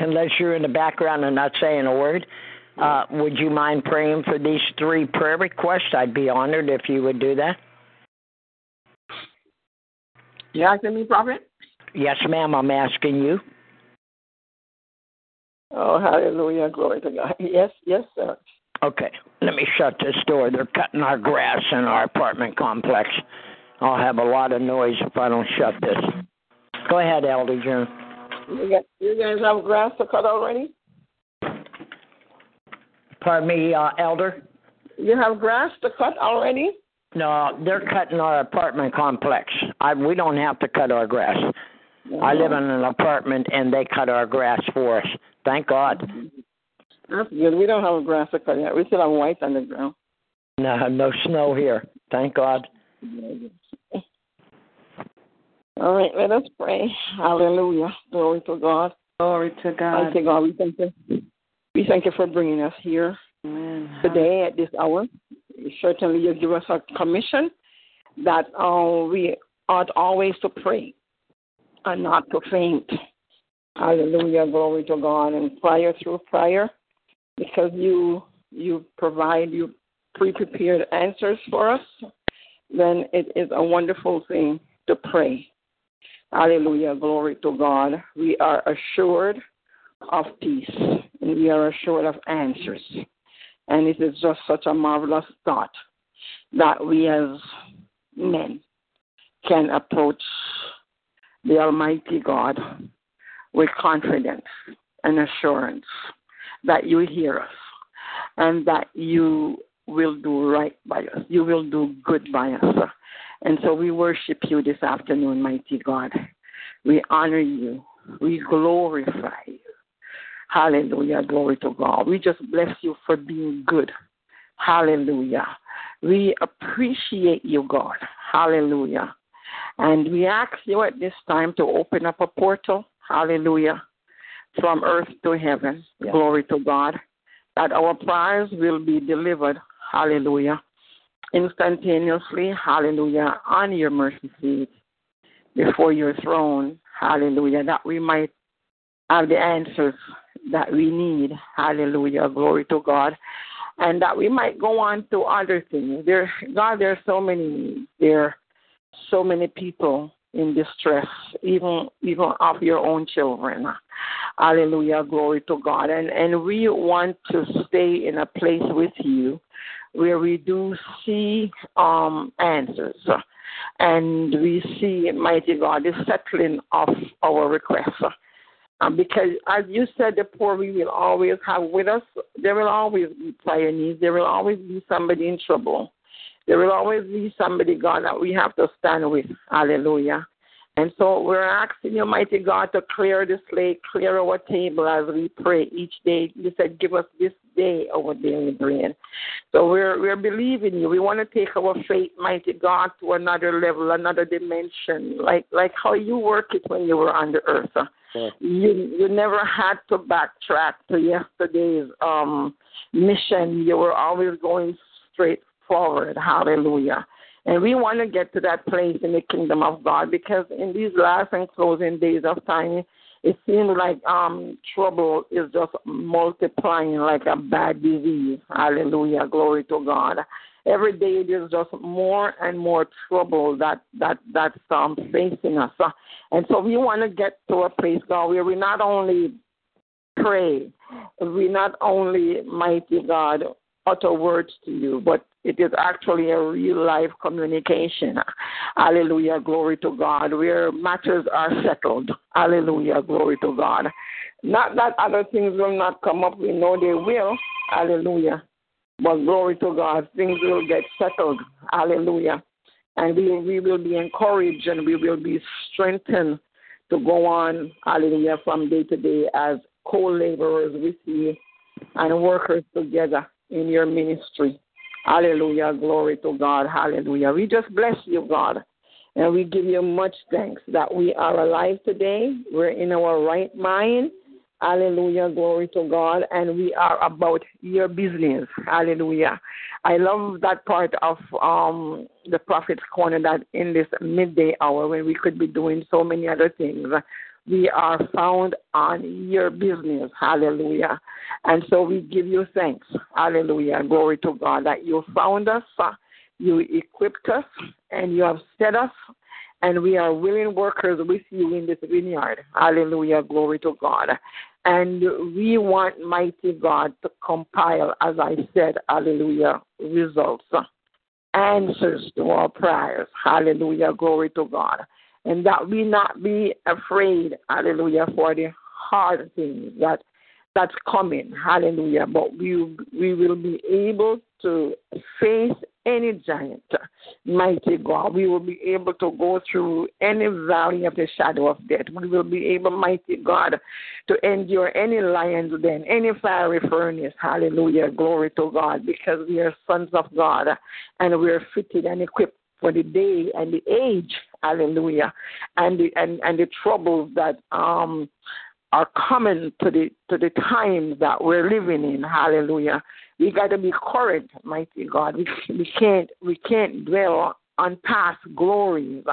S2: unless you're in the background and not saying a word. Uh, would you mind praying for these three prayer requests? I'd be honored if you would do that.
S5: You asking me, Prophet?
S2: Yes, ma'am, I'm asking you.
S5: Oh, hallelujah. Glory to God. Yes, yes, sir.
S2: Okay, let me shut this door. They're cutting our grass in our apartment complex. I'll have a lot of noise if I don't shut this. Go ahead, Elder June.
S5: You, guys have grass to cut already?
S2: Pardon me, uh, Elder?
S5: You have grass to cut already?
S2: No, they're cutting our apartment complex. I, we don't have to cut our grass. I live in an apartment and they cut our grass for us. Thank God.
S5: That's good. We don't have a grass to cut yet. We still have white on the ground.
S2: No, no snow here. Thank God.
S5: All right, let us pray. Hallelujah. Glory to God.
S3: Glory to God.
S5: Mighty God, we thank you. We thank you for bringing us here
S3: Amen.
S5: today at this hour. Certainly, you give us a commission that uh, we ought always to pray and not to faint. Hallelujah. Glory to God. And prayer through prayer, because you you provide you pre-prepared answers for us, then it is a wonderful thing to pray. Hallelujah. Glory to God. We are assured of peace and we are assured of answers. And it is just such a marvelous thought that we as men can approach the Almighty God with confidence and assurance that you hear us and that you will do right by us. You will do good by us. And so we worship you this afternoon, mighty God. We honor you. We glorify you. Hallelujah. Glory to God. We just bless you for being good. Hallelujah. We appreciate you, God. Hallelujah. And we ask you at this time to open up a portal. Hallelujah. From earth to heaven.
S2: Yes.
S5: Glory to God. That our prayers will be delivered. Hallelujah. Instantaneously. Hallelujah. On your mercy seat before your throne. Hallelujah. That we might have the answers that we need. Hallelujah. Glory to God. And that we might go on to other things. There God, there are so many. There are so many people in distress, even even of your own children. Hallelujah. Glory to God. And and we want to stay in a place with you where we do see um answers. And we see, mighty God, the settling of our requests. Um, because as you said, the poor we will always have with us. There will always be needs. There will always be somebody in trouble. There will always be somebody, God, that we have to stand with. Hallelujah. And so we're asking you, mighty God, to clear the slate, clear our table as we pray each day. You said, give us this day our daily bread. So we're we're believing you. We want to take our faith, mighty God, to another level, another dimension, like like how you work it when you were on the earth. You you never had to backtrack to yesterday's um mission. You were always going straight forward. Hallelujah. And we want to get to that place in the kingdom of God because in these last and closing days of time, it seems like um trouble is just multiplying like a bad disease. Hallelujah. Glory to God. Every day there's just more and more trouble that that that's um facing us. And so we want to get to a place, God, where we not only pray, we not only, mighty God, utter words to you, but it is actually a real life communication. Hallelujah, glory to God, where matters are settled. Hallelujah, glory to God. Not that other things will not come up, we know they will. Hallelujah. But glory to God, things will get settled. Hallelujah. And we, we will be encouraged and we will be strengthened to go on, hallelujah, from day to day as co laborers with you and workers together in your ministry. Hallelujah. Glory to God. Hallelujah. We just bless you, God. And we give you much thanks that we are alive today. We're in our right mind. Hallelujah. Glory to God. And we are about your business. Hallelujah. I love that part of um, the Prophet's Corner that in this midday hour when we could be doing so many other things, we are found on your business. Hallelujah. And so we give you thanks. Hallelujah. Glory to God that you found us, uh, you equipped us, and you have set us, and we are willing workers with you in this vineyard. Hallelujah. Glory to God. And we want mighty God to compile, as I said, hallelujah, results, answers to our prayers. Hallelujah. Glory to God. And that we not be afraid, hallelujah, for the hard things that that's coming. Hallelujah. But we we will be able to face any giant, mighty God. We will be able to go through any valley of the shadow of death. We will be able, mighty God, to endure any lion's den, any fiery furnace. Hallelujah. Glory to God, because we are sons of God and we are fitted and equipped for the day and the age. Hallelujah. And the and, and the troubles that um are coming to the to the times that we're living in. Hallelujah. We got to be current, mighty God. We we can't we can't dwell on past glories.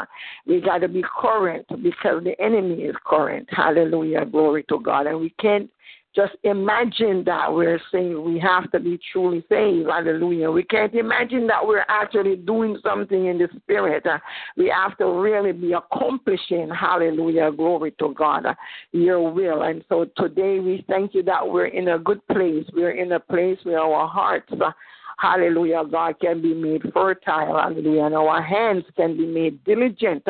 S5: We got to be current because the enemy is current. Hallelujah. Glory to God. And we can't just imagine that we're saying we have to be truly saved. Hallelujah. We can't imagine that we're actually doing something in the spirit. We have to really be accomplishing, hallelujah, glory to God, your will. And so today we thank you that we're in a good place. We're in a place where our hearts, hallelujah, God can be made fertile, hallelujah, and our hands can be made diligent.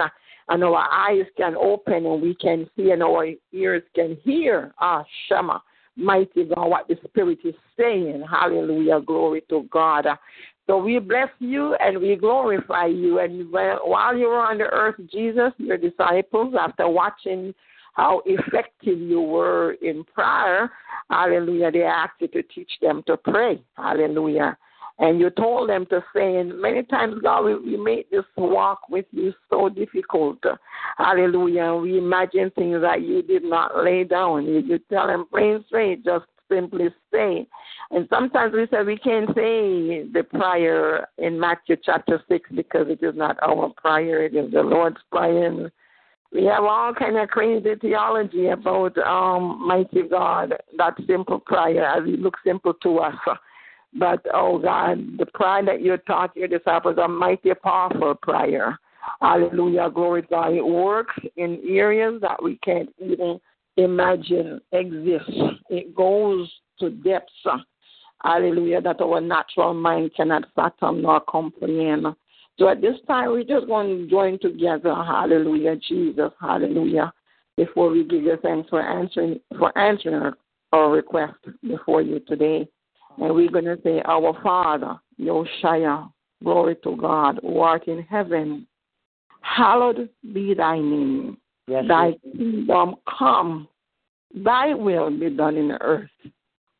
S5: And our eyes can open and we can see and our ears can hear. Ah, Shema mighty God, what the Spirit is saying. Hallelujah. Glory to God. So we bless you and we glorify you. And while you were on the earth, Jesus, your disciples, after watching how effective you were in prayer, hallelujah, they asked you to teach them to pray. Hallelujah. And you told them to say, and many times, God, we, we make this walk with you so difficult. Hallelujah. We imagine things that you did not lay down. You, you tell them plain straight, just simply say. And sometimes we say we can't say the prayer in Matthew chapter 6 because it is not our prayer, it is the Lord's prayer. we have all kind of crazy theology about um, mighty God, that simple prayer as it looks simple to us. But, oh God, the prayer that you taught your disciples are mighty powerful prayer. Hallelujah. Glory to God. It works in areas that we can't even imagine exist. It goes to depths. Hallelujah. That our natural mind cannot fathom nor comprehend. So at this time, we're just going to join together. Hallelujah, Jesus. Hallelujah. Before we give you thanks for answering for answering our, our request before you today. And we're going to say, Our Father, Yoshaya, glory to God, who art in heaven, hallowed be thy name.
S2: Yes,
S5: thy kingdom come, thy will be done in earth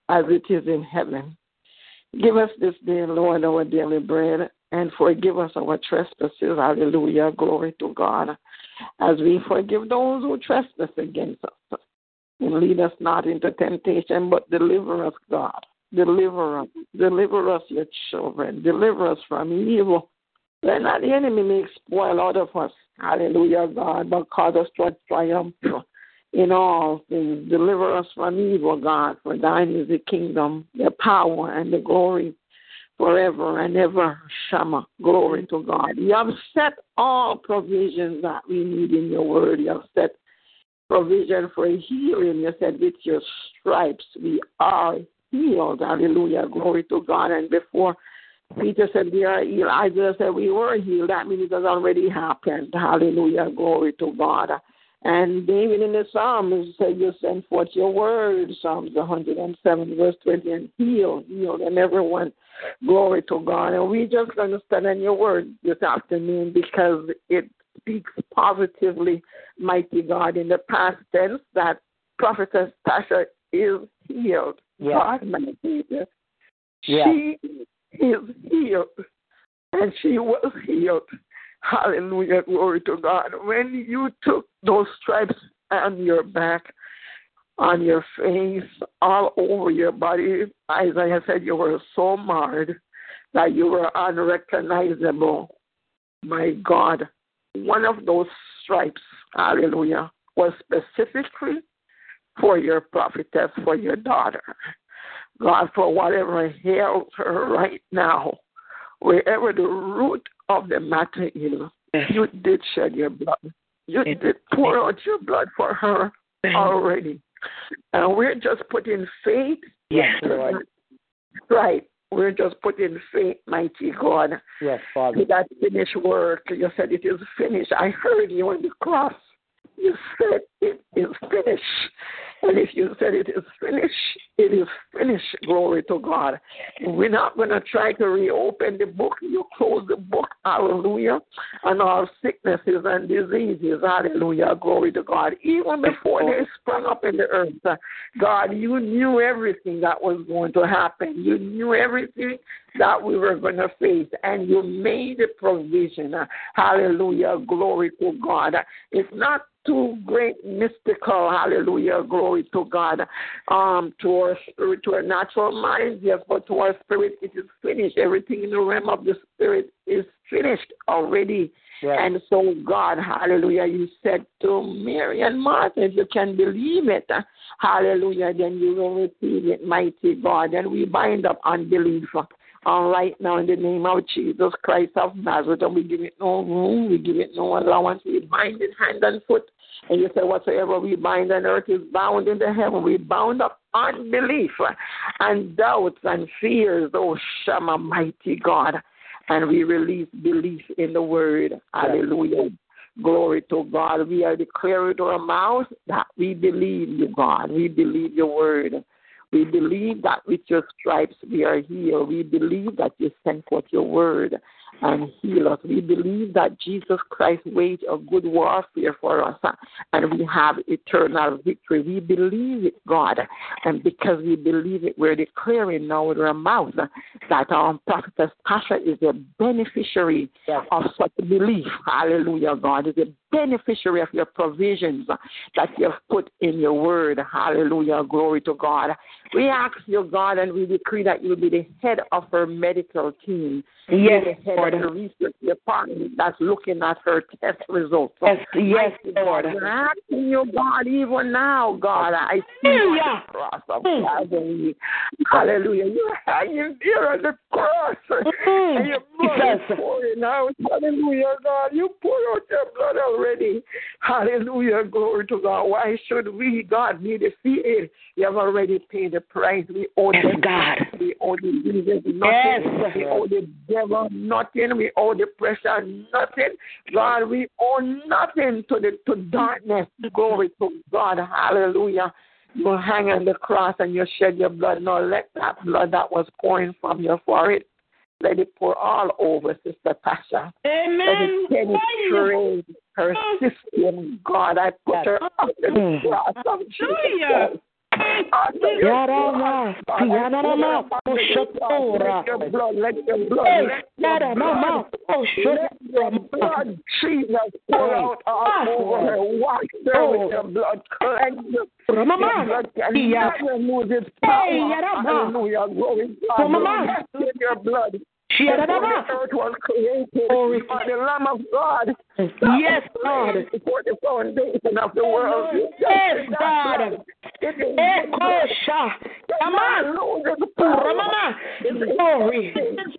S5: as it is in heaven. Give us this day, Lord, our daily bread, and forgive us our trespasses. Hallelujah. Glory to God. As we forgive those who trespass against us. And lead us not into temptation, but deliver us, God, Deliver us. Deliver us, your children. Deliver us from evil. Let not the enemy make spoil out of us. Hallelujah, God, but cause us to triumph in all things. Deliver us from evil, God, for thine is the kingdom, the power, and the glory forever and ever. Shama, glory to God. You have set all provisions that we need in your word. You have set provision for healing. You said, with your stripes we are healed. Hallelujah. Glory to God. And before Peter said we are healed, Isaiah said we were healed. That means it has already happened. Hallelujah. Glory to God. And David in the Psalms said, You send forth your word, Psalms 107, verse 20, and heal, heal, and everyone. Glory to God. And we just going to stand on your word this afternoon because it speaks positively, mighty God, in the past tense that Prophetess Tasha is healed.
S2: Yeah.
S5: God, my Savior.
S2: Yeah.
S5: She is healed, and she was healed. Hallelujah, glory to God. When you took those stripes on your back, on your face, all over your body, Isaiah said you were so marred that you were unrecognizable. My God, one of those stripes, hallelujah, was specifically for your prophetess, for your daughter. God, for whatever ails her right now, wherever the root of the matter is, You did shed your blood. You did pour out your blood for her already. And we're just putting faith.
S2: Yes, Lord.
S5: Right. We're just putting faith, mighty God.
S2: Yes, Father.
S5: to that finished work. You said it is finished. I heard you on the cross. You said it is finished. And if you said it is finished, it is finished. Glory to God. And we're not going to try to reopen the book. You close the book. Hallelujah. And all sicknesses and diseases. Hallelujah. Glory to God. Even before they sprung up in the earth, uh, God, you knew everything that was going to happen. You knew everything that we were going to face, and you made a provision. Hallelujah. Glory to God. It's not too great mystical, hallelujah, glory to God, um, to our spirit, to our natural minds, yes, but to our spirit, it is finished. Everything in the realm of the spirit is finished already.
S2: Yes.
S5: And so, God, hallelujah, you said to Mary and Martha, if you can believe it, hallelujah, then you will receive it, mighty God. And we bind up unbelief. All right now, in the name of Jesus Christ of Nazareth, and we give it no room, we give it no allowance, we bind it hand and foot. And you say, whatsoever we bind on earth is bound in the heaven. We bound up unbelief and doubts and fears, oh Shama, mighty God. And we release belief in the word. Hallelujah. Glory to God. We are declaring with our mouth that we believe you, God. We believe your word. We believe that with your stripes we are healed. We believe that you sent forth your word and heal us. We believe that Jesus Christ waged a good warfare for us and we have eternal victory. We believe it, God. And because we believe it, we're declaring now with our mouth that our prophetess Tasha is a beneficiary of such belief. Hallelujah, God. Is a beneficiary of your provisions that you have put in your word. Hallelujah. Glory to God. We ask you, God, and we decree that you'll be the head of her medical team.
S3: Yes,
S5: the head
S3: Lord.
S5: the research department that's looking at her test results.
S3: Yes, yes,
S5: Mighty God,
S3: Lord.
S5: We're asking you, God, even now, God, I see you on the cross of hmm. Calvary. Hallelujah. You're hanging there on the cross. Hmm. And your blood is pouring out. Hallelujah, God. You pour out your blood already. Hallelujah. Glory to God. Why should we, God, be defeated? You have already paid the price. We owe
S3: Yes,
S5: the
S3: God.
S5: We owe the Jesus nothing.
S3: Yes.
S5: We owe the devil nothing. We owe the pressure nothing. God, we owe nothing to the to darkness. Glory to God. Hallelujah. You hang on the cross and you shed your blood. Now let that blood that was pouring from your forehead, let it pour all over Sister Tasha. Amen. Let it penetrate her system. God, I put her under the cross of Jesus.
S3: Yarama,
S5: God, I
S3: Yarama,
S5: put her under the cross. Let your blood, let your blood,
S3: Hey,
S5: your blood,
S3: oh,
S5: let your blood, Jesus, pour out all over her. Wash her with your blood, cleanse her. Blood can
S3: Yeah.
S5: never lose its
S3: Hey,
S5: power. Hallelujah, glory to God.
S3: Mama.
S5: Rest in your blood.
S3: Yarama.
S5: Before the earth was created,
S3: Glory.
S5: you are the Lamb of God.
S3: Yes, God.
S5: Before the foundation of the world, you
S3: Yes,
S5: that
S3: God.
S5: blood. It is
S3: Ekosha. Mama. Glory.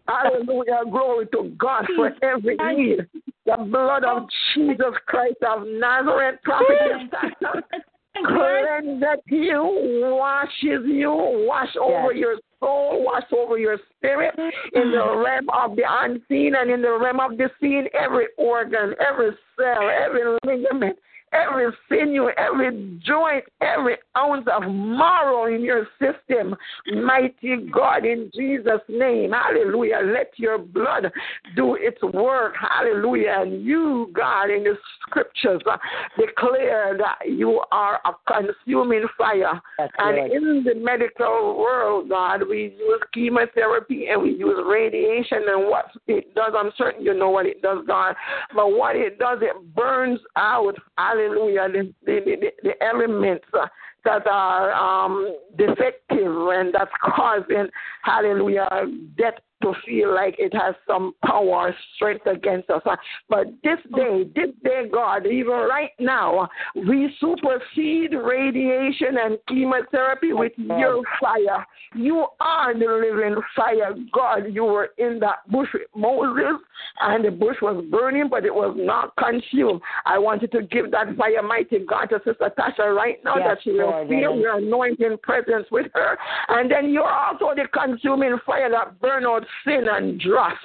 S5: Hallelujah. Glory to God for every need. The blood of Jesus Christ of Nazareth, prophet cleanses you, washes you, wash over your soul, wash over your spirit in the realm of the unseen and in the realm of the seen, every organ, every cell, every ligament, every sinew, every joint, every ounce of marrow in your system. Mighty God, in Jesus' name, hallelujah. Let your blood do its work, hallelujah. And you, God, in the scriptures, uh, declare that you are a consuming fire. That's and in the medical world, God, we use chemotherapy and we use radiation, and what it does, I'm certain you know what it does, God. But what it does, it burns out, hallelujah, the, the, the, the elements. Uh, that are um, defective and that's causing, hallelujah, death to feel like it has some power or strength against us. But this oh. day, this day, God, even right now, we supersede radiation and chemotherapy with your fire. You are the living fire, God. You were in that bush with Moses, and the bush was burning, but it was not consumed. I want you to give that fire, mighty God, to Sister Tasha right now
S2: Yes,
S5: that she will
S2: Lord,
S5: feel
S2: Lord.
S5: your anointing presence with her. And then you're also the consuming fire that burn out sin and dross.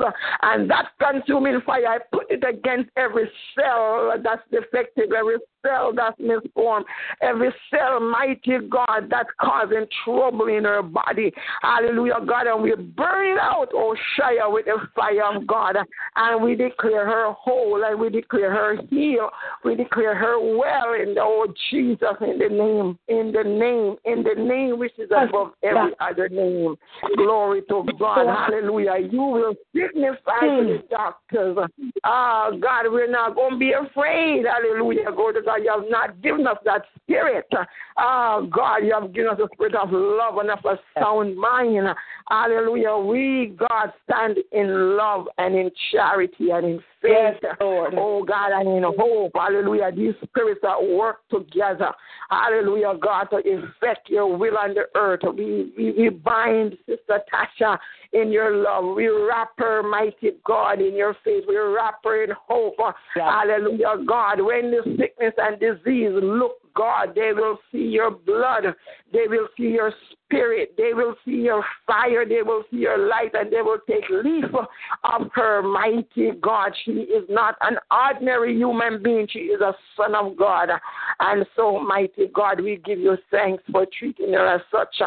S5: And that consuming fire, I put it against every cell that's defective, every cell that's misformed, every cell, mighty God, that's causing trouble in her body. Hallelujah, God. And we burn it out, oh Shia, with the fire of God. And we declare her whole and we declare her healed. We declare her well in the oh Jesus, in the name, in the name, in the name which is above every other name. Glory to God. Hallelujah. You will signify to the doctors. Ah, God, we're not going to be afraid. Hallelujah. Go to God. You have not given us that spirit. Oh, God, you have given us a spirit of love and of a sound mind. Hallelujah. We, God, stand in love and in charity and in faith. Oh, God, and in hope. Hallelujah. These spirits that work together. Hallelujah, God, to effect your will on the earth. We, we, we bind Sister Tasha in your love. We wrap her, mighty God, in your faith. We wrap her in hope. Hallelujah, God. When the sickness and disease look, God, they will see your blood. They will see your spirit. They will see your fire. They will see your light, and they will take leave of her, mighty God. She is not an ordinary human being. She is a son of God. And so, mighty God, we give you thanks for treating her as such.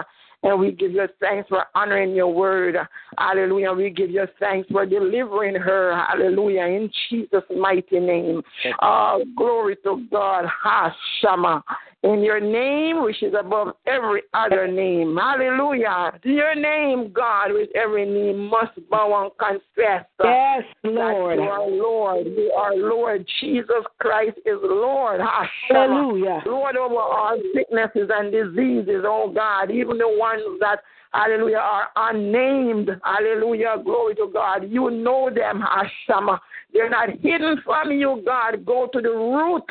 S5: And we give you thanks for honoring your word. Hallelujah. We give you thanks for delivering her. Hallelujah. In Jesus' mighty name. Oh, glory to God. Hashama. In your name, which is above every other name. Hallelujah. In Your name, God, with every knee must bow and confess.
S2: Yes, Lord.
S5: You are Lord. You are Lord. Jesus Christ is Lord.
S2: Hallelujah.
S5: Lord over all sicknesses and diseases, oh God, even the ones that, hallelujah, are unnamed. Hallelujah, glory to God. You know them, Hashama. They're not hidden from you, God. Go to the root.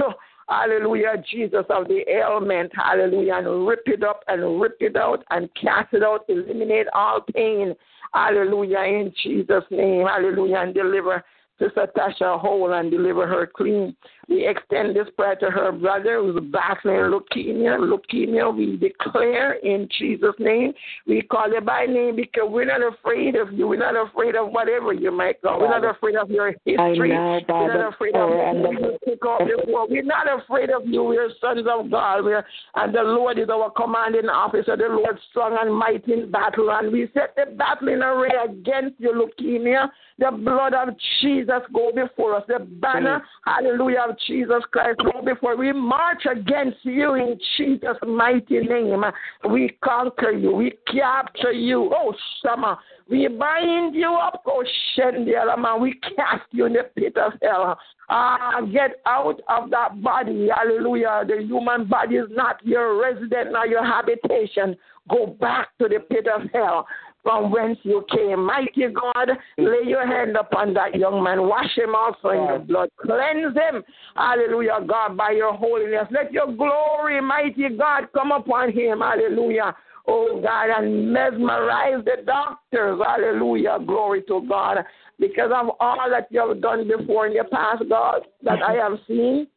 S5: Hallelujah, Jesus of the ailment, hallelujah, and rip it up and rip it out and cast it out, eliminate all pain, hallelujah, in Jesus' name, hallelujah, and deliver Sister Tasha whole and deliver her clean. We extend this prayer to her brother who's battling leukemia. Leukemia, we declare in Jesus' name. We call it by name because we're not afraid of you. We're not afraid of whatever you might go. We're not afraid of your history.
S2: Know,
S5: We're not afraid of
S2: power and
S5: what
S2: the-
S5: you. We're not afraid of you. We're sons of God. We're, and the Lord is our commanding officer. The Lord strong and mighty in battle. And we set the battle in array against your leukemia. The blood of Jesus go before us. The banner, hallelujah, of Jesus Christ go before. We march against you in Jesus' mighty name. We conquer you. We capture you. Oh, Shama. We bind you up, oh Shendialama. We cast you in the pit of hell. Ah, get out of that body. Hallelujah. The human body is not your resident, not your habitation. Go back to the pit of hell from whence you came. Mighty God, lay your hand upon that young man. Wash him also in the blood. Cleanse him. Hallelujah, God, by your holiness. Let your glory, mighty God, come upon him. Hallelujah. Oh God, and mesmerize the doctors. Hallelujah. Glory to God. Because of all that you have done before in the past, God, that I have seen,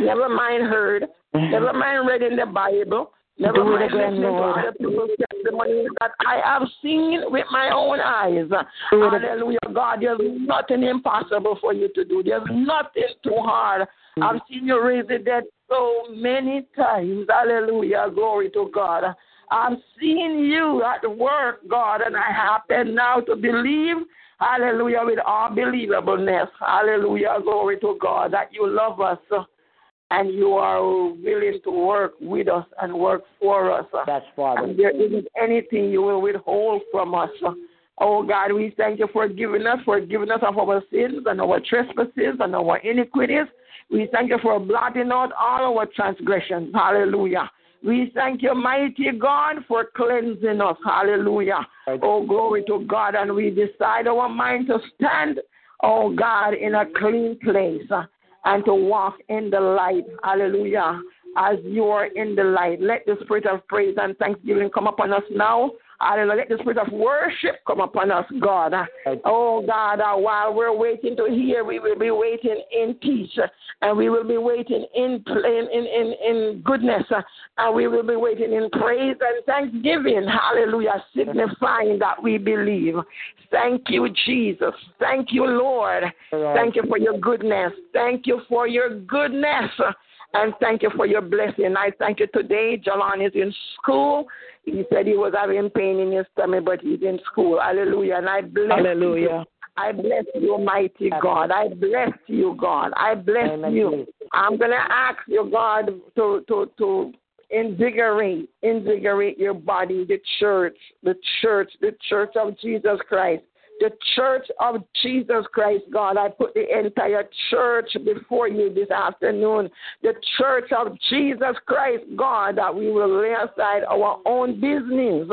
S5: never mind heard, never mind read in the Bible. Never
S2: Do
S5: mind
S2: again,
S5: listening to other people's testimonies that I have seen with my own eyes. Hallelujah, God. There's nothing impossible for you to do. There's nothing too hard. I've seen you raise the dead so many times. Hallelujah. Glory to God. I've seen you at work, God, and I happen now to believe, hallelujah, with all believableness. Hallelujah. Glory to God that you love us and you are willing to work with us and work for us.
S2: That's Father.
S5: And there isn't anything you will withhold from us. Oh God, we thank you for giving us, for giving us of our sins and our trespasses and our iniquities. We thank you for blotting out all our transgressions. Hallelujah. We thank you, mighty God, for cleansing us. Hallelujah. Oh, glory to God. And we decide our mind to stand, oh God, in a clean place and to walk in the light. Hallelujah. As you are in the light, let the spirit of praise and thanksgiving come upon us now. Hallelujah. Let the spirit of worship come upon us, God. Oh, God, while we're waiting to hear, we will be waiting in peace. And we will be waiting in, in, in, in, goodness. And we will be waiting in praise and thanksgiving. Hallelujah. Signifying that we believe. Thank you, Jesus. Thank you, Lord. Thank you for your goodness. Thank you for your goodness. And thank you for your blessing. I thank you today. Jalon is in school. He said he was having pain in his stomach, but he's in school. Hallelujah. And I bless
S3: Hallelujah.
S5: you. I bless you, mighty God. I bless you, God. I bless you. I'm gonna ask you, God, to to to invigorate, invigorate your body, the church, the church, the church of Jesus Christ. The church of Jesus Christ, God, I put the entire church before you this afternoon. The church of Jesus Christ, God, that we will lay aside our own business.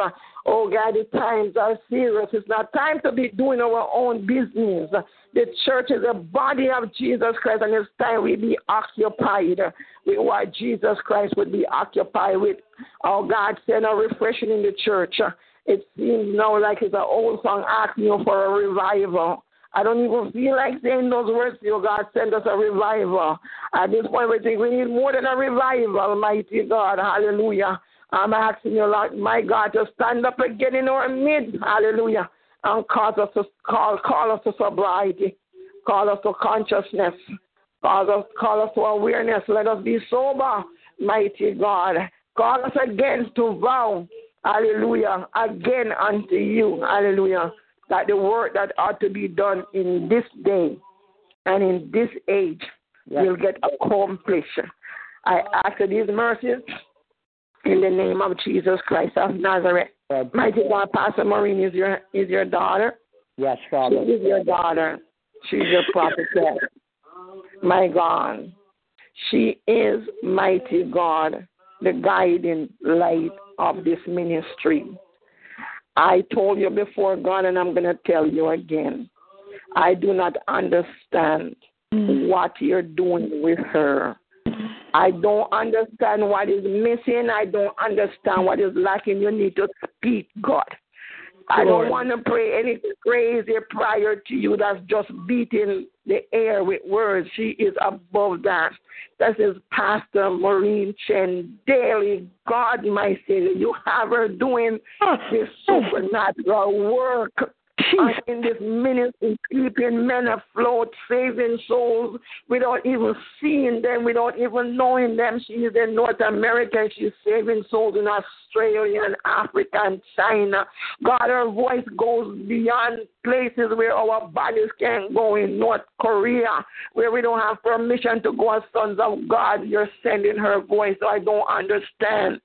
S5: Oh, God, the times are serious. It's not time to be doing our own business. The church is a body of Jesus Christ, and it's time we be occupied with what Jesus Christ would be occupied with. Oh, God, send a refreshing in the church. It seems now like it's an old song asking you for a revival. I don't even feel like saying those words to you, God. Send us a revival. At this point, we think we need more than a revival, mighty God. Hallelujah. I'm asking you, Lord, my God, to stand up again in our midst. Hallelujah. And cause us to call, call us to sobriety. Call us to consciousness. Call us, call us to awareness. Let us be sober, mighty God. Call us again to vow. Hallelujah. Again unto you. Hallelujah. That the work that ought to be done in this day and in this age will get accomplished. I ask for these mercies in the name of Jesus Christ of Nazareth. Mighty God, Pastor Maureen is your is your daughter.
S2: Yes, Father.
S5: She is your daughter. She's your prophetess. My God. She is mighty God, the guiding light of this ministry. I told you before, God, and I'm going to tell you again. I do not understand mm. what you're doing with her. I don't understand what is missing. I don't understand what is lacking. You need to speak, God. I don't want to pray anything crazy prior to you that's just beating the air with words. She is above that. This is Pastor Maureen Chen daily. God, my Savior, you have her doing ah, this supernatural work. And in this ministry, keeping men afloat, saving souls without even seeing them, without even knowing them. She is in North America. She's saving souls in Australia and Africa and China. God, her voice goes beyond places where our bodies can't go in North Korea, where we don't have permission to go as sons of God. You're sending her voice. So I don't understand.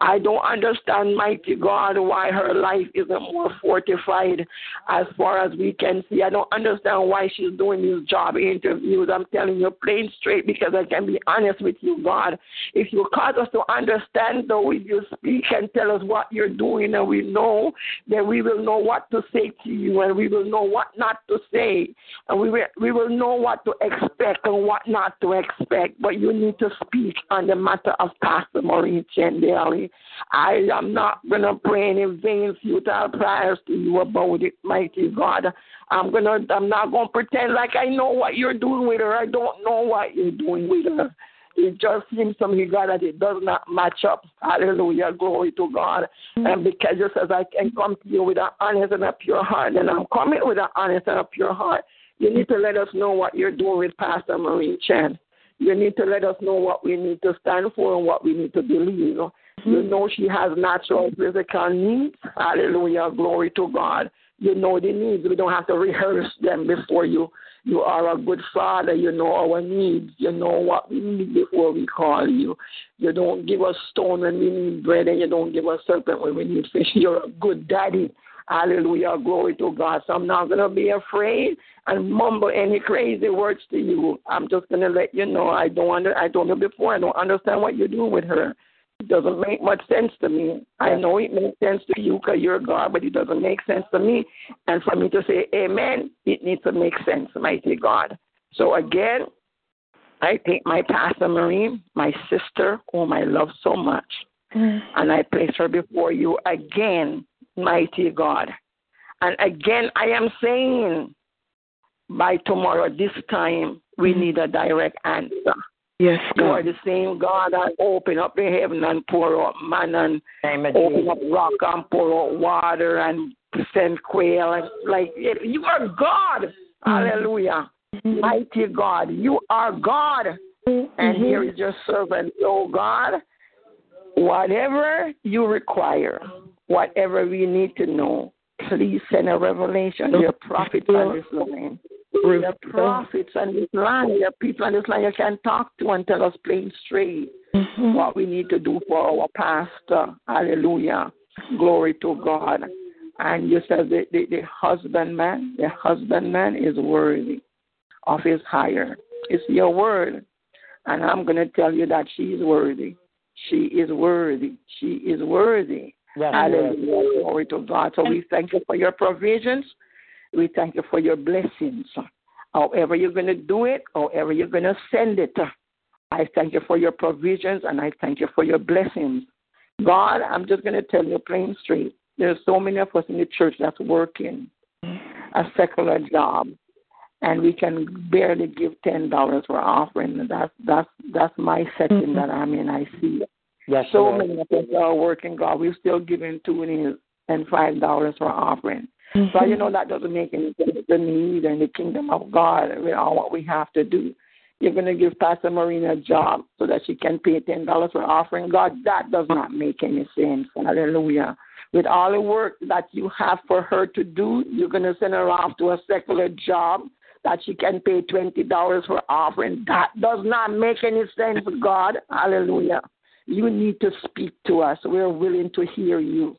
S5: I don't understand, mighty God, why her life isn't more fortified as far as we can see. I don't understand why she's doing these job interviews. I'm telling you plain straight because I can be honest with you, God. If you cause us to understand, though, if you speak and tell us what you're doing and we know, then we will know what to say to you and we will know what not to say. And we will, we will know what to expect and what not to expect. But you need to speak on the matter of Pastor Maureen Chendeli. I am not going to pray any vain, futile prayers to you about it, mighty God. I'm gonna I'm not gonna pretend like I know what you're doing with her. I don't know what you're doing with her. It just seems to me, God, that it does not match up. Hallelujah. Glory to God. Mm. And because you says I can come to you with an honest and a pure heart, and I'm coming with an honest and a pure heart. You need to let us know what you're doing with Pastor Maureen Chen. You need to let us know what we need to stand for and what we need to believe. You mm. know she has natural physical needs. Hallelujah. Glory to God. You know the needs. We don't have to rehearse them before you. You are a good father. You know our needs. You know what we need before we call you. You don't give us stone when we need bread, and you don't give us serpent when we need fish. You're a good daddy. Hallelujah. Glory to God. So I'm not going to be afraid and mumble any crazy words to you. I'm just going to let you know I don't under, I told you before, I don't understand what you're doing with her. It doesn't make much sense to me. I know it makes sense to you because you're God, but it doesn't make sense to me. And for me to say amen, it needs to make sense, mighty God. So again, I take my Pastor Marie, my sister, whom I love so much, mm. and I place her before you again, mighty God. And again, I am saying by tomorrow, this time, we mm. need a direct answer.
S3: Yes,
S5: You are the same God that open up the heaven and pour out man and
S2: Name of
S5: open up rock and pour out water and send quail and like you are God. Hallelujah. Mighty God. You are God. And here is your servant, oh God. Whatever you require, whatever we need to know, please send a revelation your prophet on this line. Your prophets and this line, your people on this line you can talk to and tell us plain straight what we need to do for our pastor. Hallelujah. Glory to God. And you said the, the, the husbandman, the husbandman is worthy of his hire. It's your word. And I'm going to tell you that she is worthy. She is worthy. She is worthy.
S2: Yes.
S5: Hallelujah. Glory to God. So we thank you for your provisions. We thank you for your blessings. However you're going to do it, however you're going to send it, I thank you for your provisions and I thank you for your blessings. God, I'm just going to tell you plain straight. There's so many of us in the church that's working a secular job, and we can barely give ten dollars for offering. That's that's that's my setting that I'm in. I see it.
S2: Yes,
S5: So many of us are working, God. We're still giving two and and five dollars for offering. But you know that doesn't make any sense to me either in the kingdom of God with all what we have to do. You're gonna give Pastor Maureen a job so that she can pay ten dollars for offering. God, that does not make any sense. Hallelujah. With all the work that you have for her to do, you're gonna send her off to a secular job that she can pay twenty dollars for offering. That does not make any sense, God. Hallelujah. You need to speak to us. We're willing to hear you.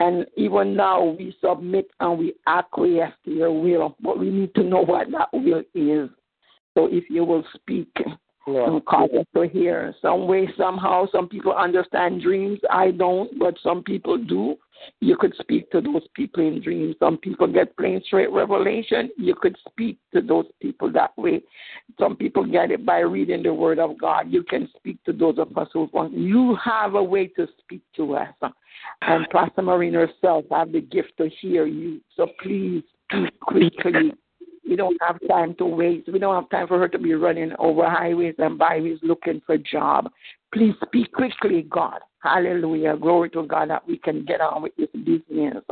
S5: And even now, we submit and we acquiesce to your will, but we need to know what that will is. So if you will speak and cause us to hear, some way, somehow, some people understand dreams. I don't, but some people do. You could speak to those people in dreams. Some people get plain straight revelation. You could speak to those people that way. Some people get it by reading the Word of God. You can speak to those of us who want. You have a way to speak to us. And Pastor Maureen herself have the gift to hear you. So please speak quickly. We don't have time to waste. We don't have time for her to be running over highways and byways looking for a job. Please speak quickly, God. Hallelujah. Glory to God that we can get on with this business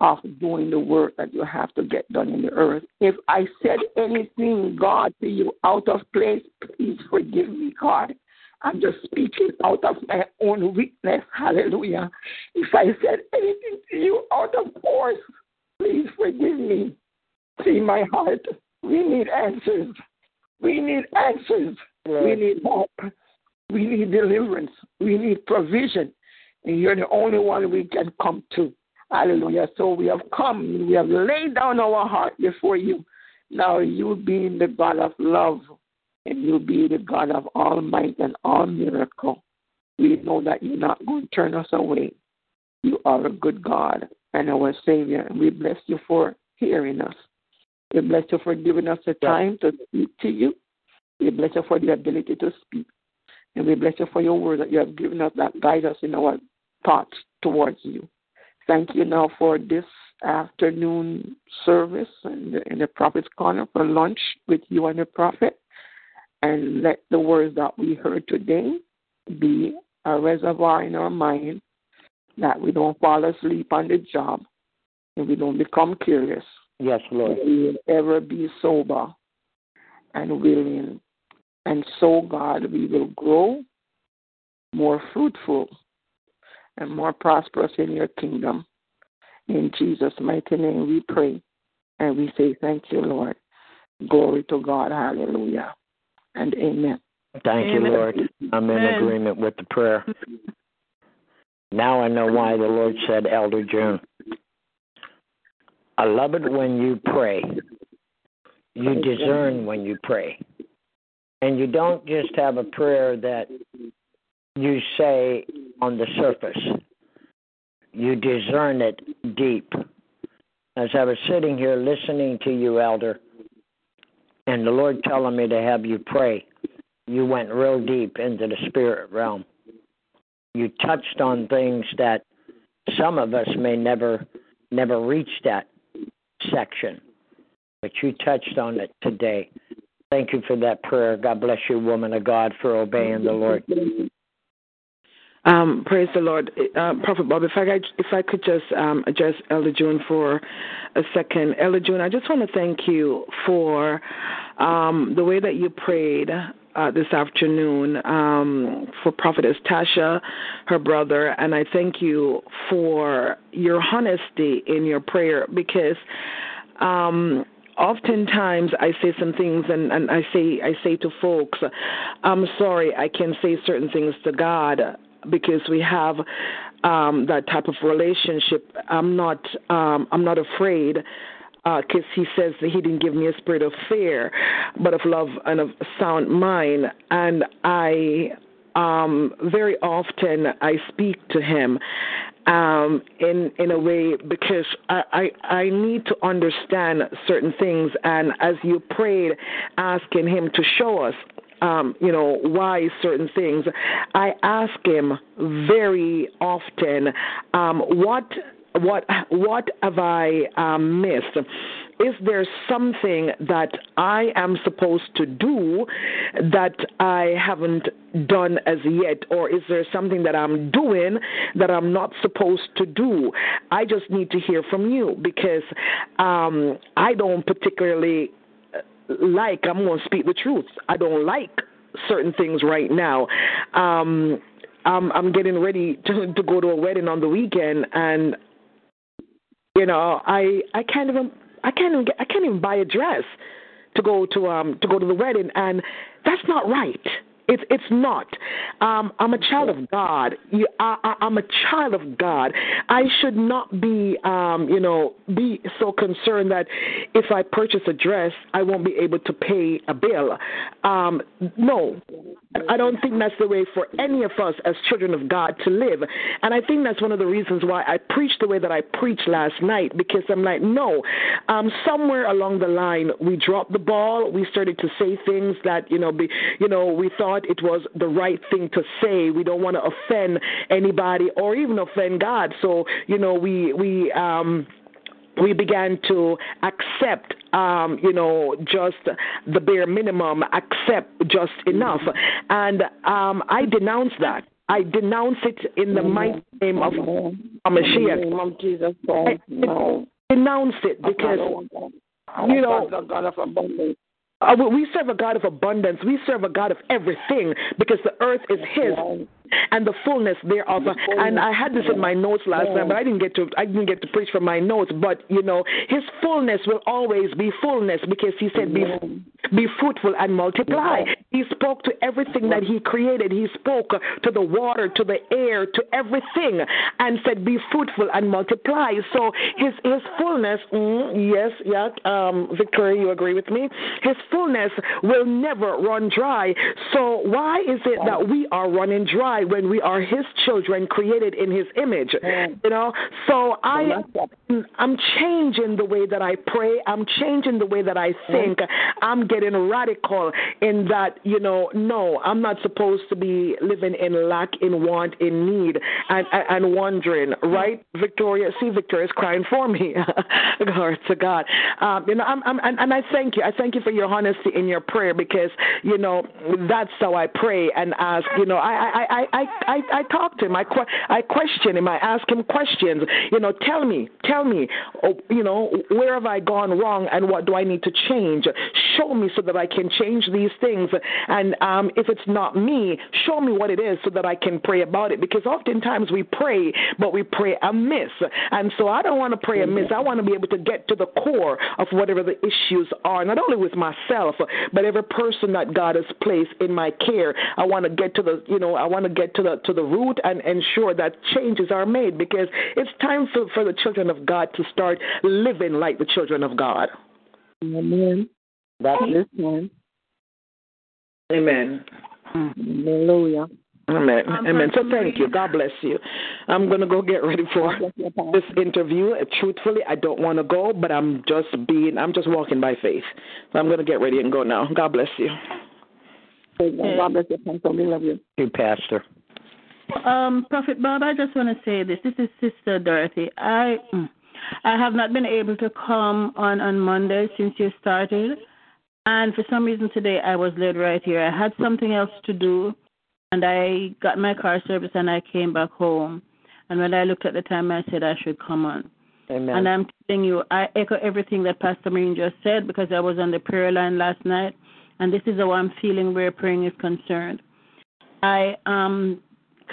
S5: of doing the work that you have to get done in the earth. If I said anything, God, to you out of place, please forgive me, God. I'm just speaking out of my own weakness. Hallelujah. If I said anything to you out of force, please forgive me. See my heart. We need answers. We need answers. We need help. We need deliverance. We need provision. And you're the only one we can come to. Hallelujah. So we have come. We have laid down our heart before you. Now you being the God of love and you be the God of all might and all miracle. We know that you're not going to turn us away. You are a good God and our Savior, and we bless you for hearing us. We bless you for giving us the time to speak to you. We bless you for the ability to speak. And we bless you for your word that you have given us that guide us in our thoughts towards you. Thank you now for this afternoon service in the, in the Prophet's Corner for lunch with you and the Prophet. And let the words that we heard today be a reservoir in our mind that we don't fall asleep on the job and we don't become curious.
S2: Yes, Lord.
S5: We will ever be sober and willing. And so, God, we will grow more fruitful and more prosperous in your kingdom. In Jesus' mighty name we pray. And we say, Thank you, Lord. Glory to God. Hallelujah. And amen.
S2: Thank you, Lord. I'm in
S5: Amen.
S2: agreement with the prayer. Now I know why the Lord said, Elder June. I love it when you pray. You discern when you pray. And you don't just have a prayer that you say on the surface. You discern it deep. As I was sitting here listening to you, Elder, and the Lord telling me to have you pray, you went real deep into the spirit realm. You touched on things that some of us may never never reach that section. But you touched on it today. Thank you for that prayer. God bless you, woman of God, for obeying the Lord.
S3: Um, praise the Lord, uh, Prophet Bob. If I if I could just um, address Elder June for a second, Elder June, I just want to thank you for um, the way that you prayed uh, this afternoon um, for Prophetess Tasha, her brother, and I thank you for your honesty in your prayer because. Um, oftentimes I say some things and, and I say I say to folks, I'm sorry I can say certain things to God because we have um, that type of relationship. I'm not um, I'm not afraid because uh, he says that he didn't give me a spirit of fear, but of love and of sound mind. And I um, very often I speak to him um, in in a way because I, I I need to understand certain things. And as you prayed, asking him to show us um, you know, why certain things. I ask him very often, um, what what what have I um, missed? Is there something that I am supposed to do that I haven't done as yet, or is there something that I'm doing that I'm not supposed to do? I just need to hear from you because um, I don't particularly like, I'm going to speak the truth. I don't like certain things right now. Um, I'm, I'm getting ready to, to go to a wedding on the weekend, and you know, I I can't even I can't even get, I can't even buy a dress to go to um to go to the wedding, and that's not right. It's it's not. Um, I'm a child of God. I, I'm a child of God. I should not be, um, you know, be so concerned that if I purchase a dress, I won't be able to pay a bill. Um, no, I don't think that's the way for any of us as children of God to live. And I think that's one of the reasons why I preached the way that I preached last night because I'm like, no, um, somewhere along the line we dropped the ball. We started to say things that you know, be, you know, we thought thought it was the right thing to say. We don't want to offend anybody or even offend God. So, you know, we we um we began to accept, um, you know, just the bare minimum, accept just enough. And um, I denounce that. I denounce it in the mighty name of Mashiach.
S6: name of Jesus Christ. No.
S3: Denounce it because, you know,
S6: God of abundance.
S3: Uh, we serve a God of abundance. We serve a God of everything because the earth is His and the fullness thereof. And I had this in my notes last time, but I didn't get to I didn't get to preach from my notes. But you know, His fullness will always be fullness because He said, "Be be fruitful and multiply." He spoke to everything that He created. He spoke to the water, to the air, to everything, and said, "Be fruitful and multiply." So His His fullness, mm, yes, yeah, um, Victoria, you agree with me? His fullness will never run dry. So why is it that we are running dry when we are His children, created in His image? You know. So I, I'm changing the way that I pray. I'm changing the way that I think. I'm getting radical in that. You know, no, I'm not supposed to be living in lack, in want, in need, and and, and wondering. Right, Victoria? See, Victoria's crying for me. Glory to God. Um, you know, I'm, I'm, and, and I thank you. I thank you for your honesty in your prayer because you know that's how I pray and ask. You know, I, I I I I I, talk to him. I I question him. I ask him questions. You know, tell me, tell me, oh, you know, where have I gone wrong and what do I need to change? Show me so that I can change these things. And um, if it's not me, show me what it is so that I can pray about it. Because oftentimes we pray, but we pray amiss. And so I don't want to pray amiss. I want to be able to get to the core of whatever the issues are, not only with myself, but every person that God has placed in my care. I want to get to the, you know, I want to get to the to the root and ensure that changes are made because it's time for, for the children of God to start living like the children of God.
S6: Amen.
S2: That's
S6: this one.
S3: Amen.
S6: Hallelujah.
S3: Amen. Amen. So thank you. God bless you. I'm going to go get ready for this interview. Uh, Truthfully, I don't want to go, but I'm just being, I'm just walking by faith. So I'm going to get ready and go now. God bless you.
S6: God bless you, Pastor. We love you.
S2: You, Pastor.
S4: Um, Prophet Bob, I just want to say this. This is Sister Dorothy. I mm, I have not been able to come on on Monday since you started, and for some reason today I was led right here. I had something else to do, and I got my car service and I came back home. And when I looked at the time, I said I should come on.
S2: Amen.
S4: And I'm telling you, I echo everything that Pastor Maureen just said because I was on the prayer line last night, and this is how I'm feeling where praying is concerned. I am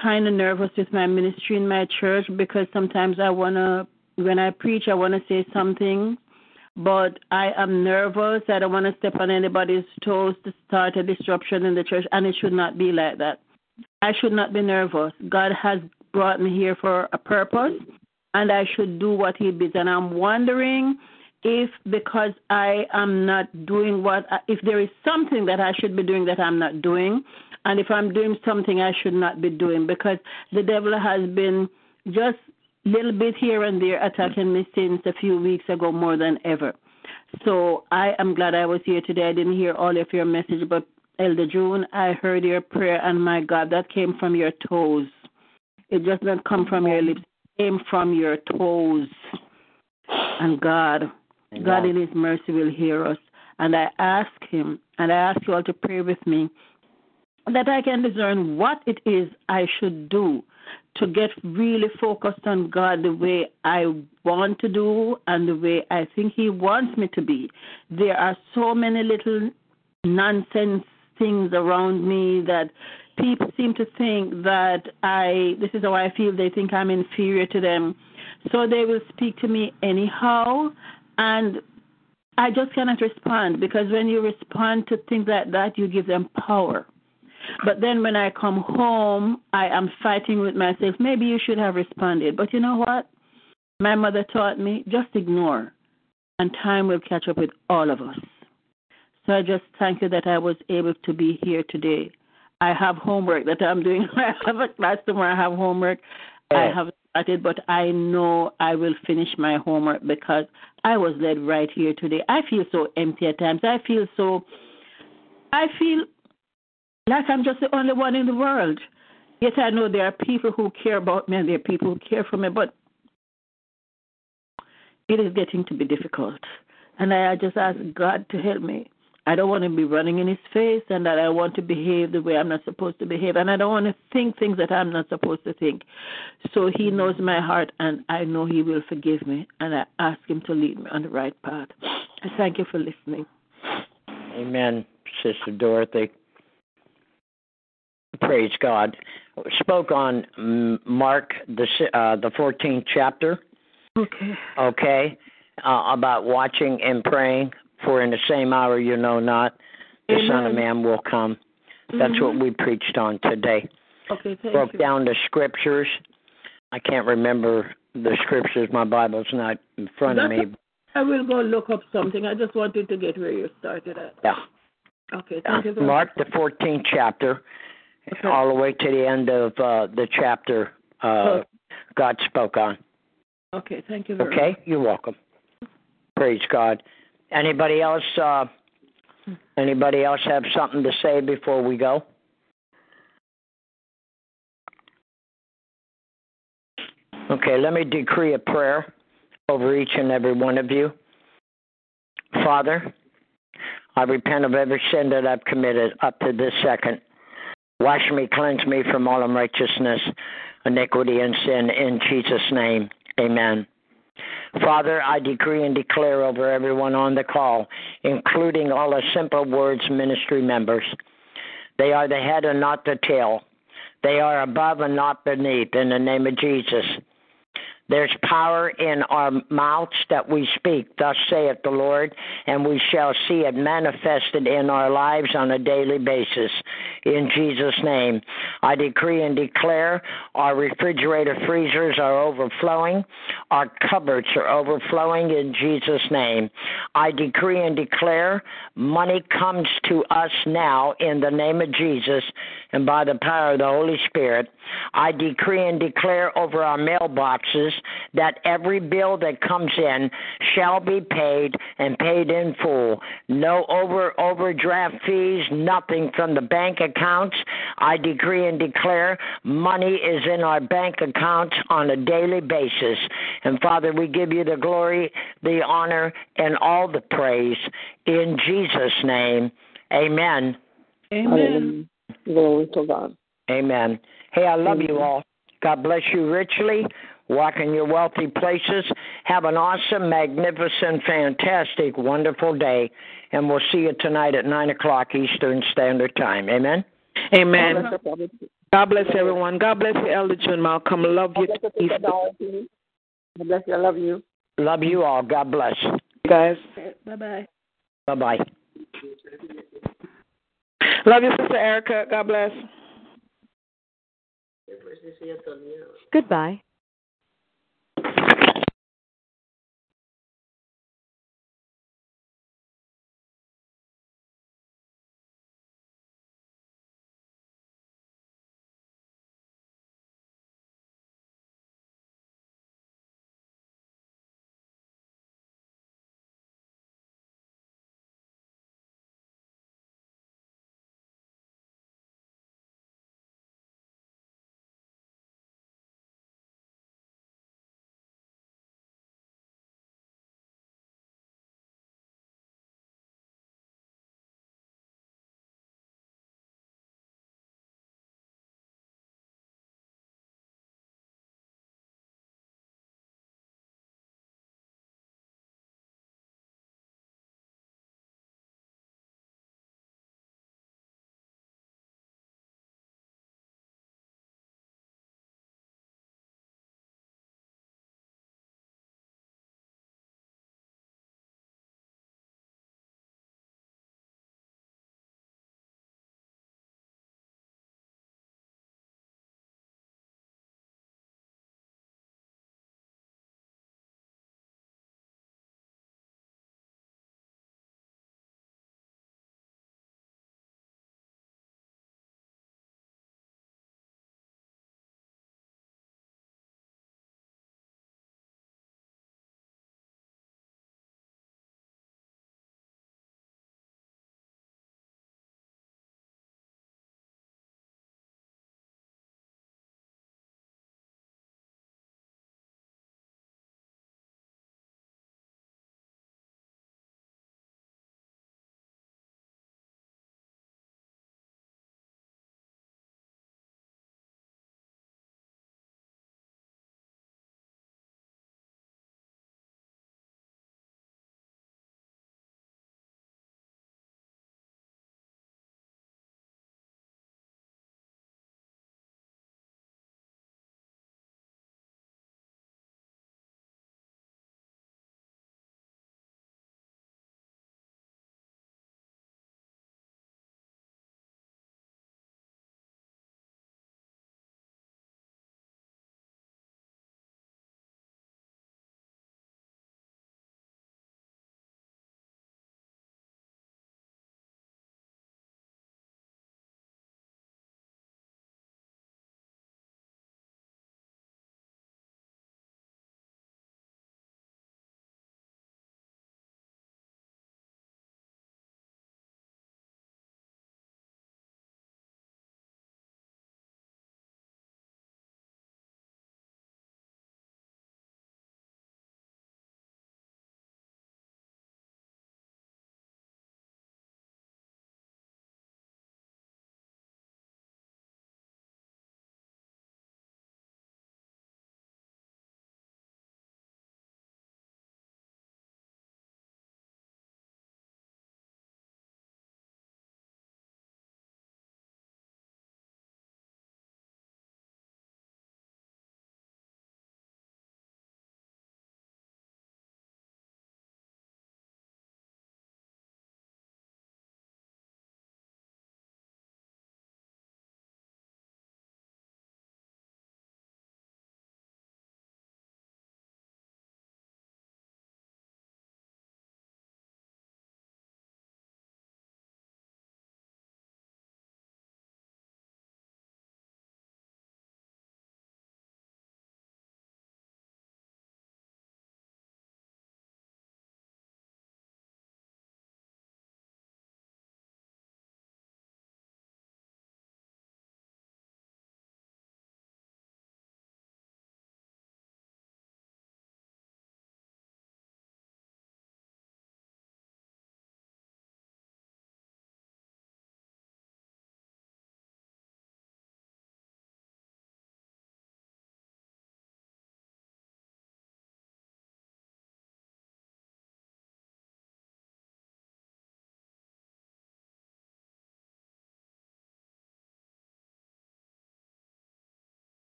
S4: kind of nervous with my ministry in my church because sometimes I want to, when I preach, I want to say something, but I am nervous. I don't want to step on anybody's toes to start a disruption in the church, and it should not be like that. I should not be nervous. God has brought me here for a purpose, and I should do what He bids. And I'm wondering if because I am not doing what, if there is something that I should be doing that I'm not doing, and if I'm doing something I should not be doing, because the devil has been just little bit here and there attacking me since a few weeks ago more than ever. So I am glad I was here today. I didn't hear all of your message, but Elder June, I heard your prayer, and my God, that came from your toes. It just not come from your lips. It came from your toes. And God, God in His mercy will hear us. And I ask Him, and I ask you all to pray with me, that I can discern what it is I should do to get really focused on God the way I want to do and the way I think He wants me to be. There are so many little nonsense things around me that people seem to think that I, this is how I feel, they think I'm inferior to them. So they will speak to me anyhow, and I just cannot respond because when you respond to things like that, you give them power. But then when I come home, I am fighting with myself. Maybe you should have responded. But you know what? My mother taught me just ignore, and time will catch up with all of us. So I just thank you that I was able to be here today. I have homework that I'm doing. I have a class tomorrow. I have homework. I oh. have started, but I know I will finish my homework because I was led right here today. I feel so empty at times. I feel so. I feel like I'm just the only one in the world. Yet I know there are people who care about me and there are people who care for me, but it is getting to be difficult. And I just ask God to help me. I don't want to be running in his face and that I want to behave the way I'm not supposed to behave and I don't want to think things that I'm not supposed to think. So he knows my heart and I know he will forgive me and I ask him to lead me on the right path. I thank you for listening.
S2: Amen, Sister Dorothy. Praise God. Spoke on Mark the uh, the 14th chapter.
S4: Okay.
S2: Okay, uh, about watching and praying. For in the same hour you know not, the Son of Man will come. That's what we preached on today.
S4: Okay, thank
S2: Broke
S4: you.
S2: down the scriptures. I can't remember the scriptures. My Bible's not in front of me.
S4: I will go look up something. I just wanted to get where you started at.
S2: Yeah.
S4: Okay, thank you very
S2: Mark the 14th chapter,
S4: Okay.
S2: all the way to the end of uh, the chapter uh,
S4: Oh.
S2: God spoke on.
S4: Okay, thank you very much.
S2: Okay, you're welcome. Praise God. Anybody else? Uh, anybody else have something to say before we go? Okay, let me decree a prayer over each and every one of you. Father, I repent of every sin that I've committed up to this second. Wash me, cleanse me from all unrighteousness, iniquity, and sin in Jesus' name. Amen. Father, I decree and declare over everyone on the call, including all the Simple Words ministry members. They are the head and not the tail. They are above and not beneath in the name of Jesus. There's power in our mouths that we speak, thus saith the Lord, and we shall see it manifested in our lives on a daily basis. In Jesus' name, I decree and declare our refrigerator freezers are overflowing, our cupboards are overflowing in Jesus' name. I decree and declare money comes to us now in the name of Jesus and by the power of the Holy Spirit. I decree and declare over our mailboxes that every bill that comes in shall be paid and paid in full. No over overdraft fees, nothing from the bank accounts. I decree and declare money is in our bank accounts on a daily basis. And Father, we give you the glory, the honor, and all the praise in Jesus' name. Amen.
S4: Amen.
S6: Glory to God.
S2: Amen. Hey, I love you all. God bless you richly. Walk in your wealthy places. Have an awesome, magnificent, fantastic, wonderful day. And we'll see you tonight at 9 o'clock Eastern Standard Time. Amen.
S3: Amen. God bless everyone. God bless you, Elder June Malcolm. Love you.
S6: God bless you. I love you.
S2: Love you all. God bless.
S3: guys.
S4: Bye bye.
S2: Bye bye.
S3: Love you, Sister Erica. God bless.
S7: Goodbye.